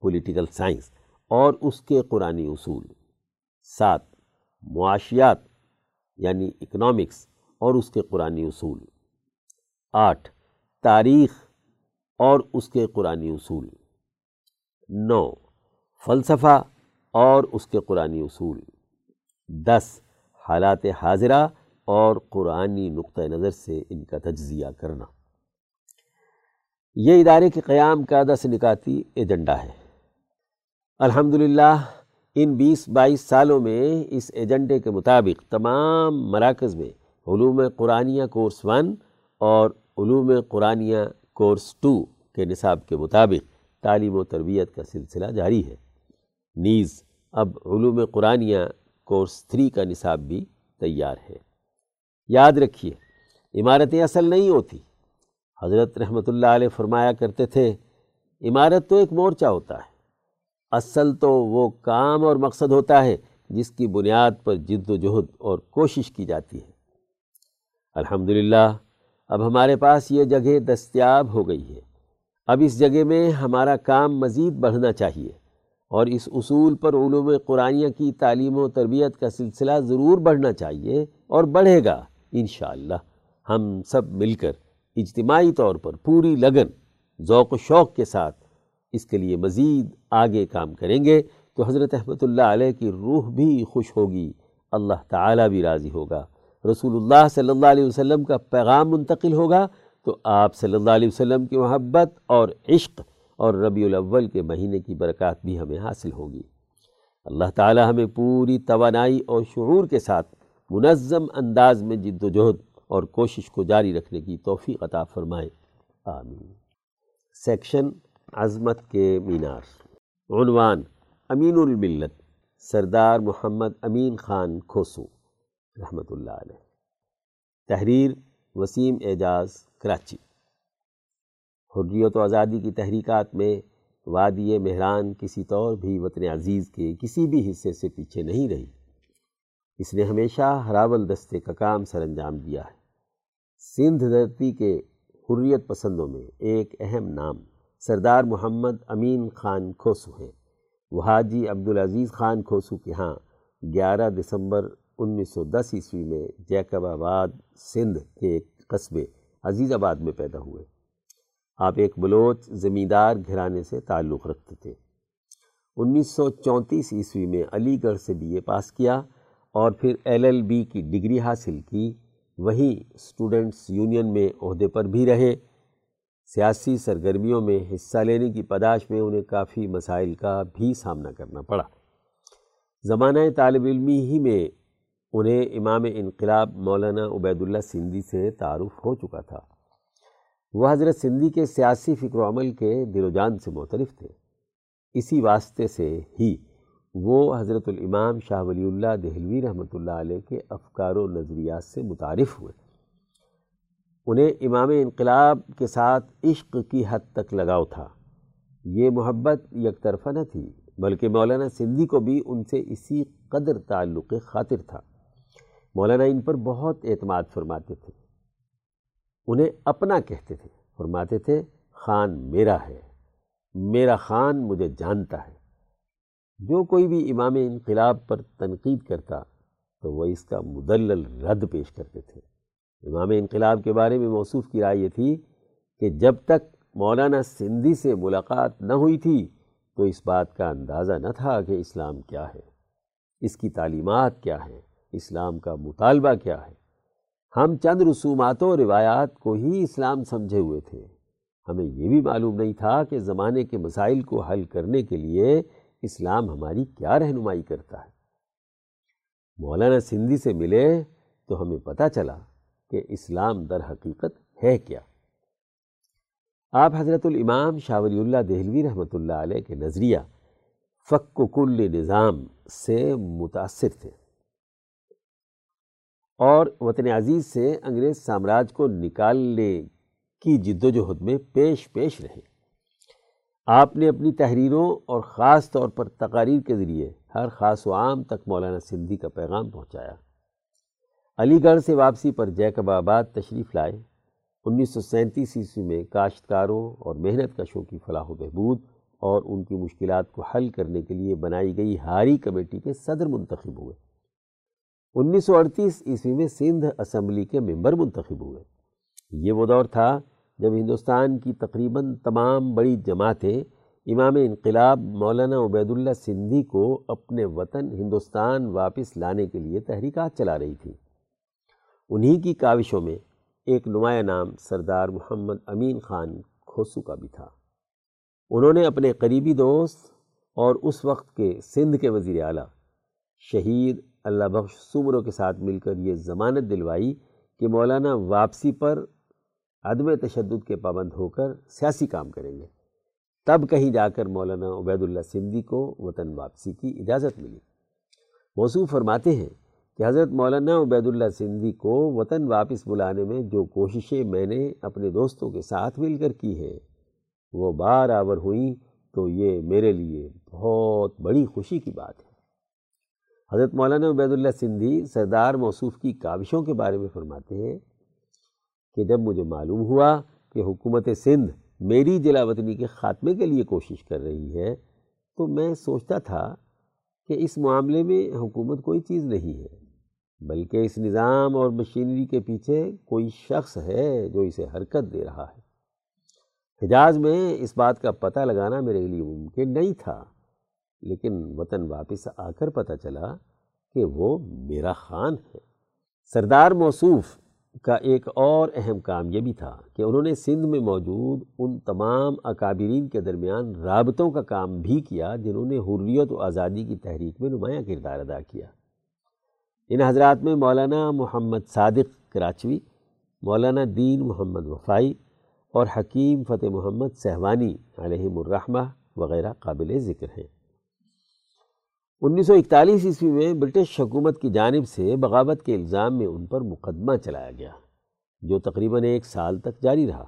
Speaker 2: پولیٹیکل سائنس اور اس کے قرآنی اصول۔ سات، معاشیات یعنی اکنامکس اور اس کے قرآنی اصول۔ آٹھ تاریخ اور اس کے قرآنی اصول۔ نو، فلسفہ اور اس کے قرآنی اصول۔ دس، حالات حاضرہ اور قرآنی نقطۂ نظر سے ان کا تجزیہ کرنا۔ یہ ادارے کے قیام کا دس نکاتی ایجنڈا ہے۔ الحمدللہ، ان بیس بائیس سالوں میں اس ایجنڈے کے مطابق تمام مراکز میں علوم قرآنیہ کورس ون اور علوم قرآنیہ کورس ٹو کے نصاب کے مطابق تعلیم و تربیت کا سلسلہ جاری ہے۔ نیز، اب علوم قرآنیہ کورس تھری کا نصاب بھی تیار ہے۔ یاد رکھیے، عمارتیں اصل نہیں ہوتی۔ حضرت رحمۃ اللہ علیہ فرمایا کرتے تھے، عمارت تو ایک مورچہ ہوتا ہے۔ اصل تو وہ کام اور مقصد ہوتا ہے جس کی بنیاد پر جد و جہد اور کوشش کی جاتی ہے۔ الحمدللہ اب ہمارے پاس یہ جگہ دستیاب ہو گئی ہے۔ اب اس جگہ میں ہمارا کام مزید بڑھنا چاہیے اور اس اصول پر علوم قرآنیہ کی تعلیم و تربیت کا سلسلہ ضرور بڑھنا چاہیے اور بڑھے گا انشاءاللہ۔ ہم سب مل کر اجتماعی طور پر پوری لگن، ذوق و شوق کے ساتھ اس کے لیے مزید آگے کام کریں گے تو حضرت احمد اللہ علیہ کی روح بھی خوش ہوگی، اللہ تعالیٰ بھی راضی ہوگا۔ رسول اللہ صلی اللہ علیہ وسلم کا پیغام منتقل ہوگا تو آپ صلی اللہ علیہ وسلم کی محبت اور عشق اور ربیع الاول کے مہینے کی برکات بھی ہمیں حاصل ہوگی۔ اللہ تعالیٰ ہمیں پوری توانائی اور شعور کے ساتھ منظم انداز میں جد و جہد اور کوشش کو جاری رکھنے کی توفیق عطا فرمائے۔ آمین۔ سیکشن عظمت کے مینار۔ عنوان امین الملت، سردار محمد امین خان کھوسو۔ رحمۃ اللہ علیہ۔ تحریر وسیم اعجاز، کراچی۔ حریت و آزادی کی تحریکات میں وادی مہران کسی طور بھی وطن عزیز کے کسی بھی حصے سے پیچھے نہیں رہی۔ اس نے ہمیشہ ہراول دستے کا کام سر انجام دیا ہے۔ سندھ دھرتی کے حریت پسندوں میں ایک اہم نام سردار محمد امین خان کھوسو ہے وہ حاجی عبدالعزیز خان کھوسو کے ہاں گیارہ دسمبر انیس سو دس عیسوی میں جیکب آباد سندھ کے ایک قصبے عزیز آباد میں پیدا ہوئے۔ آپ ایک بلوچ زمیندار گھرانے سے تعلق رکھتے تھے۔ انیس سو چونتیس عیسوی میں علی گڑھ سے بی اے پاس کیا اور پھر ایل ایل بی کی ڈگری حاصل کی۔ وہیں اسٹوڈنٹس یونین میں عہدے پر بھی رہے۔ سیاسی سرگرمیوں میں حصہ لینے کی پداش میں انہیں کافی مسائل کا بھی سامنا کرنا پڑا۔ زمانہ طالب علمی ہی میں انہیں امام انقلاب مولانا عبید اللہ سندھی سے تعارف ہو چکا تھا۔ وہ حضرت سندھی کے سیاسی فکر و عمل کے دل و جان سے مختلف تھے۔ اسی واسطے سے ہی وہ حضرت الامام شاہ ولی اللہ دہلوی رحمۃ اللہ علیہ کے افکار و نظریات سے متعارف ہوئے۔ انہیں امام انقلاب کے ساتھ عشق کی حد تک لگاؤ تھا۔ یہ محبت یک طرفہ نہ تھی، بلکہ مولانا سندھی کو بھی ان سے اسی قدر تعلق خاطر تھا۔ مولانا ان پر بہت اعتماد فرماتے تھے۔ انہیں اپنا کہتے تھے، فرماتے تھے، خان میرا ہے، میرا خان مجھے جانتا ہے۔ جو کوئی بھی امام انقلاب پر تنقید کرتا، تو وہ اس کا مدلل رد پیش کرتے تھے۔ امام انقلاب کے بارے میں موصوف کی رائے یہ تھی کہ جب تک مولانا سندھی سے ملاقات نہ ہوئی تھی، تو اس بات کا اندازہ نہ تھا کہ اسلام کیا ہے، اس کی تعلیمات کیا ہیں۔ اسلام کا مطالبہ کیا ہے۔ ہم چند رسومات و روایات کو ہی اسلام سمجھے ہوئے تھے۔ ہمیں یہ بھی معلوم نہیں تھا کہ زمانے کے مسائل کو حل کرنے کے لیے اسلام ہماری کیا رہنمائی کرتا ہے۔ مولانا سندھی سے ملے تو ہمیں پتہ چلا کہ اسلام در حقیقت ہے کیا۔ آپ حضرت الامام شاہ ولی اللہ دہلوی رحمۃ اللہ علیہ کے نظریہ فق و کل نظام سے متاثر تھے۔ اور وطن عزیز سے انگریز سامراج کو نکالنے کی جد و جہد میں پیش پیش رہے۔ آپ نے اپنی تحریروں اور خاص طور پر تقاریر کے ذریعے ہر خاص و عام تک مولانا سندھی کا پیغام پہنچایا۔ علی گڑھ سے واپسی پر جیکب آباد تشریف لائے۔ انیس سو سینتیس عیسوی میں کاشتکاروں اور محنت کشوں کی فلاح و بہبود اور ان کی مشکلات کو حل کرنے کے لیے بنائی گئی ہاری کمیٹی کے صدر منتخب ہوئے۔ انیس سو اڑتیس عیسوی میں سندھ اسمبلی کے ممبر منتخب ہوئے۔ یہ وہ دور تھا جب ہندوستان کی تقریباً تمام بڑی جماعتیں امام انقلاب مولانا عبید اللہ سندھی کو اپنے وطن ہندوستان واپس لانے کے لیے تحریکات چلا رہی تھی انہی کی کاوشوں میں ایک نمایاں نام سردار محمد امین خان کھوسو کا بھی تھا۔ انہوں نے اپنے قریبی دوست اور اس وقت کے سندھ کے وزیر اعلیٰ شہید اللہ بخش سمروں کے ساتھ مل کر یہ ضمانت دلوائی کہ مولانا واپسی پر عدم تشدد کے پابند ہو کر سیاسی کام کریں گے۔ تب کہیں جا کر مولانا عبید اللہ سندھی کو وطن واپسی کی اجازت ملی۔ موصوف فرماتے ہیں کہ حضرت مولانا عبید اللہ سندھی کو وطن واپس بلانے میں جو کوششیں میں نے اپنے دوستوں کے ساتھ مل کر کی ہیں، وہ بار آور ہوئیں تو یہ میرے لیے بہت بڑی خوشی کی بات ہے۔ حضرت مولانا عبید اللہ سندھی سردار موصوف کی کاوشوں کے بارے میں فرماتے ہیں کہ جب مجھے معلوم ہوا کہ حکومت سندھ میری جلا وطنی کے خاتمے کے لیے کوشش کر رہی ہے، تو میں سوچتا تھا کہ اس معاملے میں حکومت کوئی چیز نہیں ہے، بلکہ اس نظام اور مشینری کے پیچھے کوئی شخص ہے جو اسے حرکت دے رہا ہے۔ حجاز میں اس بات کا پتہ لگانا میرے لیے ممکن نہیں تھا۔ لیکن وطن واپس آ کر پتہ چلا کہ وہ میرا خان ہے۔ سردار موصوف کا ایک اور اہم کام یہ بھی تھا کہ انہوں نے سندھ میں موجود ان تمام اکابرین کے درمیان رابطوں کا کام بھی کیا جنہوں نے حریت و آزادی کی تحریک میں نمایاں کردار ادا کیا۔ ان حضرات میں مولانا محمد صادق کراچوی، مولانا دین محمد وفائی اور حکیم فتح محمد سہوانی علیہم الرحمہ وغیرہ قابل ذکر ہیں۔ انیس سو اکتالیس عیسوی میں برٹش حکومت کی جانب سے بغاوت کے الزام میں ان پر مقدمہ چلایا گیا، جو تقریباً ایک سال تک جاری رہا۔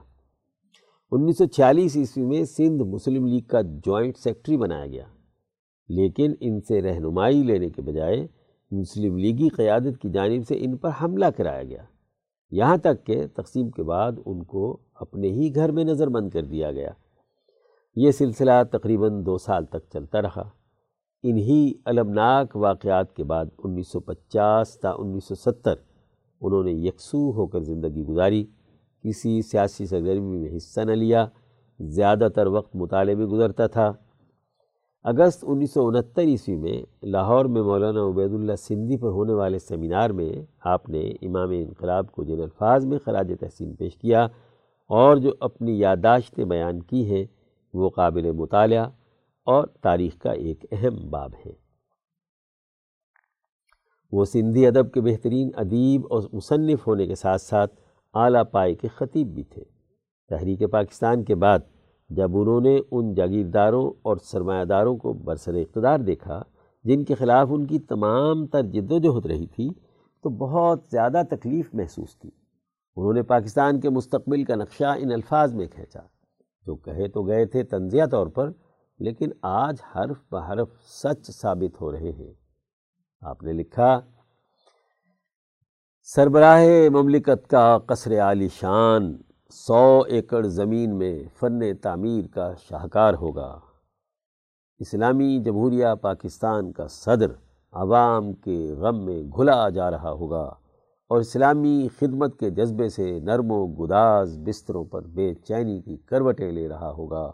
Speaker 2: انیس سو چھیالیس عیسوی میں سندھ مسلم لیگ کا جوائنٹ سیکٹری بنایا گیا، لیکن ان سے رہنمائی لینے کے بجائے مسلم لیگی قیادت کی جانب سے ان پر حملہ کرایا گیا۔ یہاں تک کہ تقسیم کے بعد ان کو اپنے ہی گھر میں نظر بند کر دیا گیا۔ یہ سلسلہ تقریباً دو سال تک چلتا رہا۔ انہی المناک واقعات کے بعد انیس سو پچاس تا انیس سو ستر انہوں نے یکسو ہو کر زندگی گزاری، کسی سیاسی سرگرمی میں حصہ نہ لیا، زیادہ تر وقت مطالعے میں گزرتا تھا۔ اگست انیس سو انہتر عیسوی میں لاہور میں مولانا عبید اللہ سندھی پر ہونے والے سیمینار میں آپ نے امام انقلاب کو جن الفاظ میں خراج تحسین پیش کیا اور جو اپنی یادداشتیں بیان کی ہیں، وہ قابل مطالعہ اور تاریخ کا ایک اہم باب ہے۔ وہ سندھی ادب کے بہترین ادیب اور مصنف ہونے کے ساتھ ساتھ اعلیٰ پائے کے خطیب بھی تھے۔ تحریک پاکستان کے بعد جب انہوں نے ان جاگیرداروں اور سرمایہ داروں کو برسر اقتدار دیکھا، جن کے خلاف ان کی تمام تر جد و جہد رہی تھی، تو بہت زیادہ تکلیف محسوس کی۔ انہوں نے پاکستان کے مستقبل کا نقشہ ان الفاظ میں کھینچا۔ جو کہے تو گئے تھے تنزیہ طور پر لیکن آج حرف بحرف سچ ثابت ہو رہے ہیں۔ آپ نے لکھا، سربراہ مملکت کا قصر عالی شان، سو ایکڑ زمین میں فن تعمیر کا شاہکار ہوگا۔ اسلامی جمہوریہ پاکستان کا صدر عوام کے غم میں گھلا جا رہا ہوگا اور اسلامی خدمت کے جذبے سے نرم و گداز بستروں پر بے چینی کی کروٹیں لے رہا ہوگا۔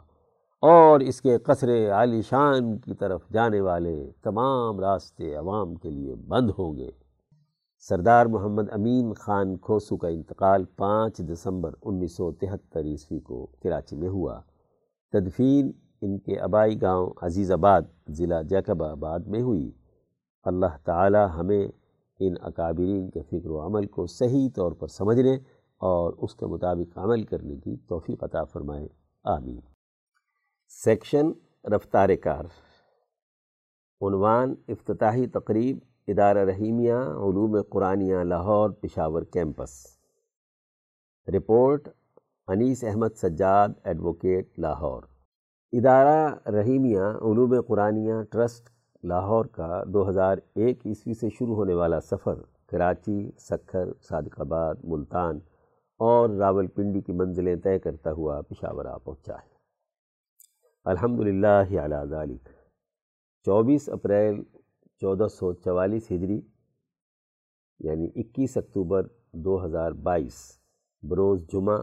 Speaker 2: اور اس کے قصر عالی شان کی طرف جانے والے تمام راستے عوام کے لیے بند ہوں گے۔ سردار محمد امین خان کھوسو کا انتقال پانچ دسمبر انیس سو تہتر عیسوی کو کراچی میں ہوا۔ تدفین ان کے آبائی گاؤں عزیز آباد ضلع جیکب آباد میں ہوئی۔ اللہ تعالی ہمیں ان اکابرین کے فکر و عمل کو صحیح طور پر سمجھنے اور اس کے مطابق عمل کرنے کی توفیق عطا فرمائے۔ آمین۔ سیکشن رفتار کار۔ عنوان افتتاحی تقریب، Idara Rahimia, Uloom Quraniya, Lahore Peshawar campus. Report Anees Ahmad Sajjad, advocate, Lahore. Idara Rahimia, Uloom قرآنیہ، trust, Lahore کا دو ہزار ایک عیسوی سے شروع ہونے والا سفر۔ کراچی، سکھر، صادق آباد، ملتان اور راول پنڈی کی منزلیں طے کرتا ہوا پشاور آ پہنچا ہے۔ الحمد للہ ذالک۔ چوبیس اپریل چودہ سو چوالیس ہجری یعنی اکیس اکتوبر دو ہزار بائیس۔ بروز جمعہ،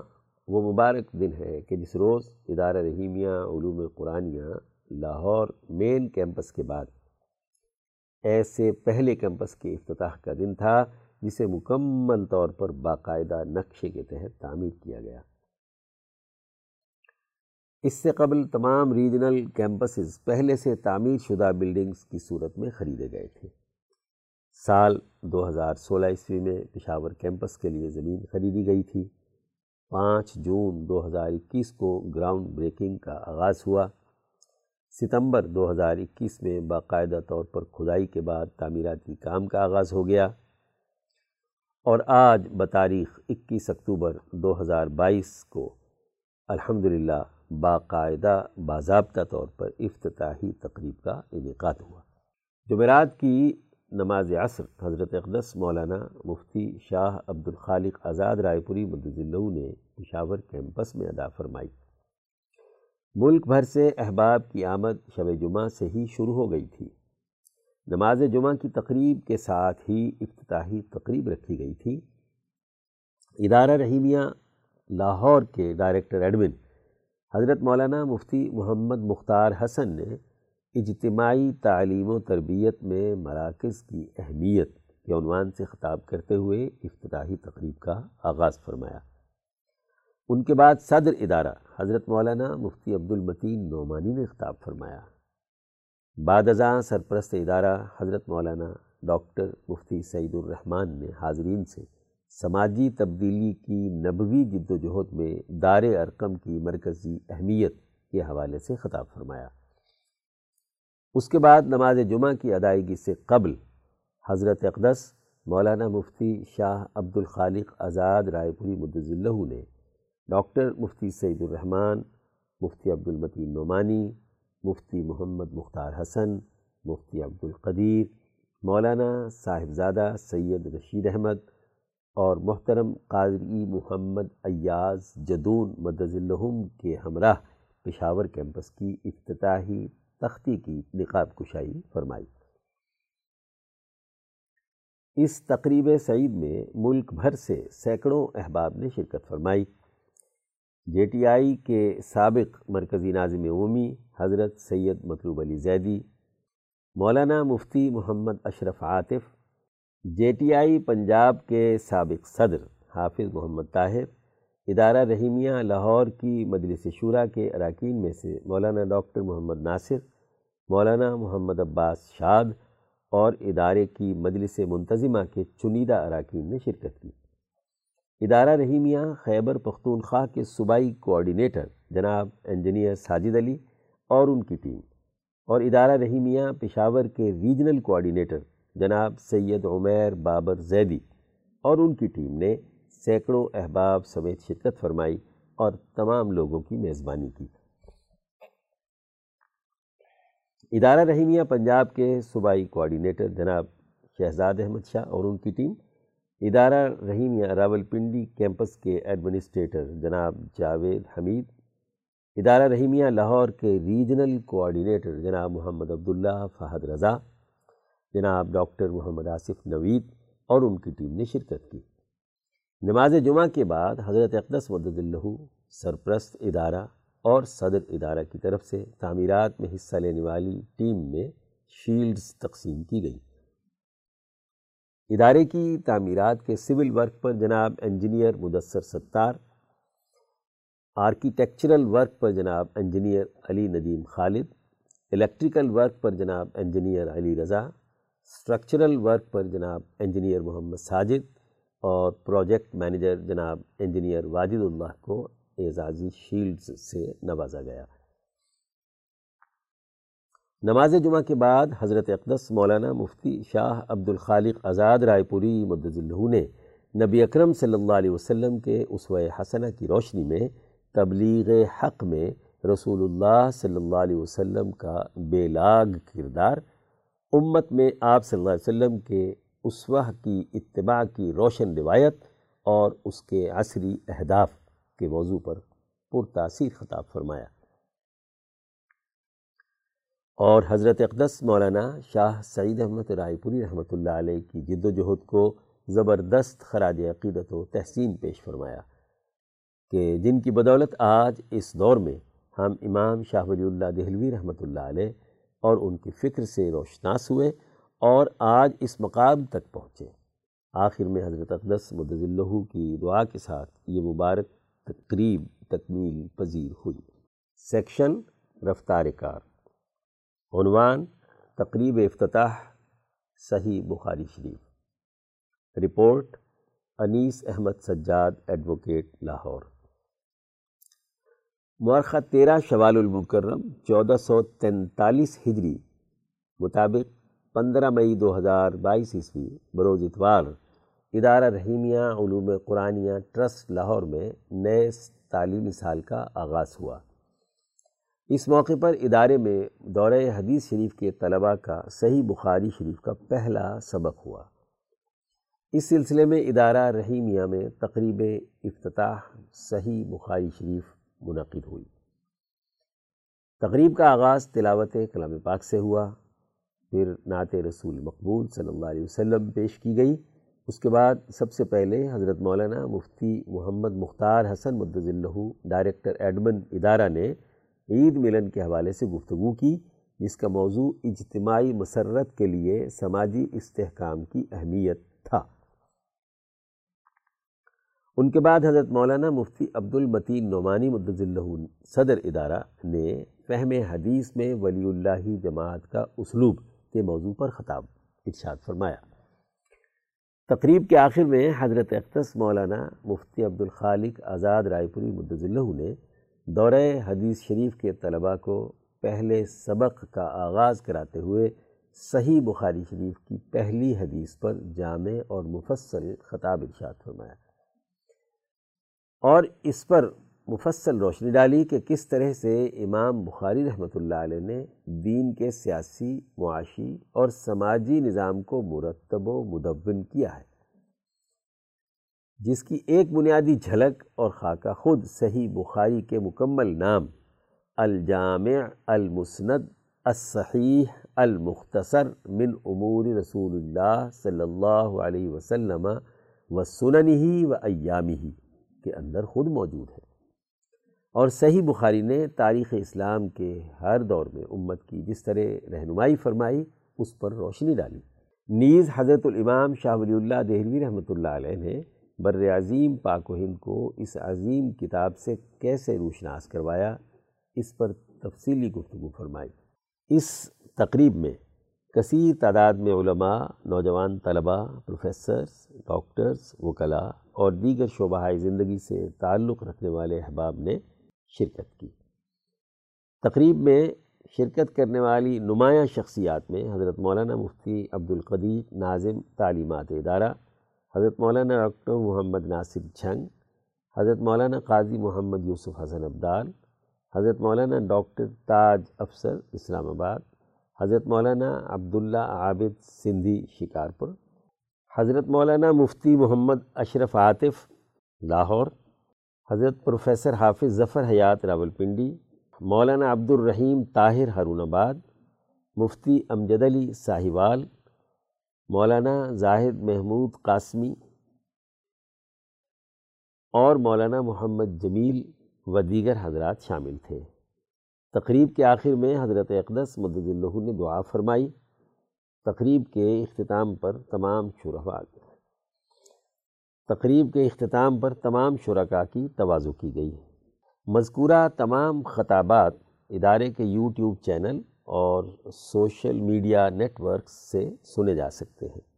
Speaker 2: وہ مبارک دن ہے کہ جس روز ادارہ رحیمیہ، علوم قرآنیہ، لاہور مین کیمپس کے بعد ایسے پہلے کیمپس کے افتتاح کا دن تھا جسے مکمل طور پر باقاعدہ نقشے کے تحت تعمیر کیا گیا۔ اس سے قبل تمام ریجنل کیمپسز پہلے سے تعمیر شدہ بلڈنگز کی صورت میں خریدے گئے تھے۔ سال دو ہزار سولہ عیسوی میں پشاور کیمپس کے لیے زمین خریدی گئی تھی۔ پانچ جون دو ہزار اکیس کو گراؤنڈ بریکنگ کا آغاز ہوا۔ ستمبر دو ہزار اکیس میں باقاعدہ طور پر کھدائی کے بعد تعمیراتی کام کا آغاز ہو گیا۔ اور آج بتاریخ اکیس اکتوبر دو ہزار بائیس کو الحمدللہ باقاعدہ باضابطہ طور پر افتتاحی تقریب کا انعقاد ہوا۔ جمعرات کی نماز عصر حضرت اقدس مولانا مفتی شاہ عبد الخالق آزاد رائے پوری اللہ نے پشاور کیمپس میں ادا فرمائی۔ ملک بھر سے احباب کی آمد شب جمعہ سے ہی شروع ہو گئی تھی۔ نماز جمعہ کی تقریب کے ساتھ ہی افتتاحی تقریب رکھی گئی تھی۔ ادارہ رحیمیہ لاہور کے ڈائریکٹر ایڈمن حضرت مولانا مفتی محمد مختار حسن نے اجتماعی تعلیم و تربیت میں مراکز کی اہمیت کے عنوان سے خطاب کرتے ہوئے افتتاحی تقریب کا آغاز فرمایا۔ ان کے بعد صدر ادارہ حضرت مولانا مفتی عبد المتین نعمانی نے خطاب فرمایا۔ بعد ازاں سرپرست ادارہ حضرت مولانا ڈاکٹر مفتی سعید الرحمن نے حاضرین سے سماجی تبدیلی کی نبوی جد و جہد میں دار ارقم کی مرکزی اہمیت کے حوالے سے خطاب فرمایا۔ اس کے بعد نماز جمعہ کی ادائیگی سے قبل حضرت اقدس، مولانا مفتی شاہ عبد الخالق آزاد رائے پوری مدض اللہ نے، ڈاکٹر مفتی سعید الرحمن، مفتی عبد المتین نعمانی، مفتی محمد مختار حسن، مفتی عبد القدیر مولانا صاحبزادہ سید رشید احمد اور محترم قاضری محمد ایاز جدون مدض الحم کے ہمراہ پشاور کیمپس کی افتتاحی تختی کی نقاب کشائی فرمائی۔ اس تقریب سعید میں ملک بھر سے سینکڑوں احباب نے شرکت فرمائی۔ جے ٹی آئی کے سابق مرکزی ناظم عمومی حضرت سید مطلوب علی زیدی، مولانا مفتی Muhammad Ashraf Atif J T I Punjab کے سابق صدر حافظ محمد طاہر، ادارہ رحیمیہ لاہور کی مجلس شورا کے اراکین میں سے مولانا ڈاکٹر محمد ناصر، مولانا محمد عباس شاد اور ادارے کی مجلس منتظمہ کے چنیدہ اراکین نے شرکت کی۔ ادارہ رحیمیہ خیبر پختونخوا کے صوبائی کوآرڈینیٹر جناب انجینئر ساجد علی اور ان کی ٹیم اور ادارہ رحیمیہ پشاور کے ریجنل کوآرڈینیٹر جناب سید عمیر بابر زیدی اور ان کی ٹیم نے سینکڑوں احباب سمیت شرکت فرمائی اور تمام لوگوں کی میزبانی کی۔ ادارہ رحیمیہ پنجاب کے صوبائی کوآرڈینیٹر جناب شہزاد احمد شاہ اور ان کی ٹیم، ادارہ رحیمیہ راول پنڈی کیمپس کے ایڈمنسٹریٹر جناب جاوید حمید، ادارہ رحیمیہ لاہور کے ریجنل کوآرڈینیٹر جناب محمد عبداللہ فہد رضا جناب ڈاکٹر محمد آصف نوید اور ان کی ٹیم نے شرکت کی۔ نماز جمعہ کے بعد حضرت اقدس مدد اللہ سرپرست ادارہ اور صدر ادارہ کی طرف سے تعمیرات میں حصہ لینے والی ٹیم میں شیلڈز تقسیم کی گئی ادارے کی تعمیرات کے سول ورک پر جناب engineer Mudassar Sattar, architectural work پر جناب engineer Ali Nadeem Khalid, electrical work پر جناب engineer Ali Raza structural work پر جناب انجینئر محمد ساجد اور پروجیکٹ مینیجر جناب انجینئر واجد اللہ کو اعزازی شیلڈز سے نوازا گیا۔ نماز جمعہ کے بعد حضرت اقدس مولانا مفتی شاہ عبد الخالق آزاد رائے پوری اللہ نے نبی اکرم صلی اللہ علیہ وسلم کے اسوہ حسنہ کی روشنی میں تبلیغ حق میں رسول اللہ صلی اللہ علیہ وسلم کا بے لاگ کردار امت میں آپ صلی اللہ علیہ وسلم کے اسوہ کی اتباع کی روشن روایت اور اس کے عصری اہداف کے موضوع پر پرتاثیر خطاب فرمایا۔ اور حضرت اقدس مولانا شاہ سعید احمد رائے پوری رحمۃ اللہ علیہ کی جد و جہد کو زبردست خراج عقیدت و تحسین پیش فرمایا کہ جن کی بدولت آج اس دور میں ہم امام شاہ ولی اللہ دہلوی رحمۃ اللہ علیہ اور ان کی فکر سے روشناس ہوئے اور آج اس مقام تک پہنچے۔ آخر میں حضرت اقدس مدض اللہ کی دعا کے ساتھ یہ مبارک تقریب تکمیل پذیر ہوئی۔ سیکشن رفتار کار۔ عنوان تقریب افتتاح، صحیح بخاری شریف۔ Report Anees Ahmad Sajjad, advocate, Lahore. مورخہ تیرہ شوال المکرم چودہ سو تینتالیس ہجری مطابق پندرہ مئی دو ہزار بائیس عیسوی بروز اتوار ادارہ رحیمیہ علوم قرآنیہ ٹرسٹ لاہور میں نئے تعلیمی سال کا آغاز ہوا۔ اس موقع پر ادارے میں دورہ حدیث شریف کے طلباء کا صحیح بخاری شریف کا پہلا سبق ہوا۔ اس سلسلے میں ادارہ رحیمیہ میں تقریب افتتاح صحیح بخاری شریف منعقد ہوئی۔ تقریب کا آغاز تلاوت کلام پاک سے ہوا۔ پھر نعت رسول مقبول صلی اللہ علیہ وسلم پیش کی گئی۔ اس کے بعد سب سے پہلے حضرت مولانا مفتی محمد مختار حسن مدض ڈائریکٹر ایڈمن ادارہ نے عید ملن کے حوالے سے گفتگو کی، جس کا موضوع اجتماعی مسرت کے لیے سماجی استحکام کی اہمیت تھا ان کے بعد حضرت مولانا مفتی عبد المتین نعمانی مدض اللہ صدر ادارہ نے فہم حدیث میں ولی اللہ جماعت کا اسلوب کے موضوع پر خطاب ارشاد فرمایا۔ تقریب کے آخر میں حضرت اختص مولانا مفتی عبد الخالق آزاد رائے پوری مدض اللہ نے دورہ حدیث شریف کے طلباء کو پہلے سبق کا آغاز کراتے ہوئے صحیح بخاری شریف کی پہلی حدیث پر جامع اور مفصل خطاب ارشاد فرمایا۔ اور اس پر مفصل روشنی ڈالی کہ کس طرح سے امام بخاری رحمۃ اللہ علیہ نے دین کے سیاسی، معاشی اور سماجی نظام کو مرتب و مدون کیا ہے۔ جس کی ایک بنیادی جھلک اور خاکہ خود صحیح بخاری کے مکمل نام الجامع المسند الصحیح المختصر من امور رسول اللہ صلی اللہ علیہ وسلم و سننی و ایامی کے اندر خود موجود ہے۔ اور صحیح بخاری نے تاریخ اسلام کے ہر دور میں امت کی جس طرح رہنمائی فرمائی، اس پر روشنی ڈالی۔ نیز حضرت الامام شاہ ولی اللہ دہلوی رحمۃ اللہ علیہ نے بر عظیم پاک و ہند کو اس عظیم کتاب سے کیسے روشناس کروایا، اس پر تفصیلی گفتگو فرمائی۔ اس تقریب میں کثیر تعداد میں علماء، نوجوان طلباء، پروفیسرز، ڈاکٹرز، وکلاء اور دیگر شعبہ زندگی سے تعلق رکھنے والے احباب نے شرکت کی۔ تقریب میں شرکت کرنے والی نمایاں شخصیات میں حضرت مولانا مفتی عبدالقدیر ناظم تعلیمات ادارہ، حضرت مولانا ڈاکٹر محمد ناصر جھنگ، حضرت مولانا قاضی محمد یوسف حسن عبدال حضرت مولانا ڈاکٹر تاج افسر اسلام آباد، حضرت مولانا عبداللہ عابد سندھی شکارپور حضرت مولانا مفتی محمد اشرف عاطف، لاہور، حضرت پروفیسر حافظ ظفر حیات راول پنڈی مولانا عبد الرحیم طاہر ہارون آباد، مفتی امجد علی ساہیوال، مولانا زاہد محمود قاسمی اور مولانا محمد جمیل و دیگر حضرات شامل تھے۔ تقریب کے آخر میں حضرت اقدس مدد اللہ نے دعا فرمائی۔ تقریب کے اختتام پر تمام شرحا تقریب کے اختتام پر تمام شرکا کی توازو کی گئی۔ مذکورہ تمام خطابات ادارے کے یوٹیوب چینل اور سوشل میڈیا نیٹ ورکس سے سنے جا سکتے ہیں۔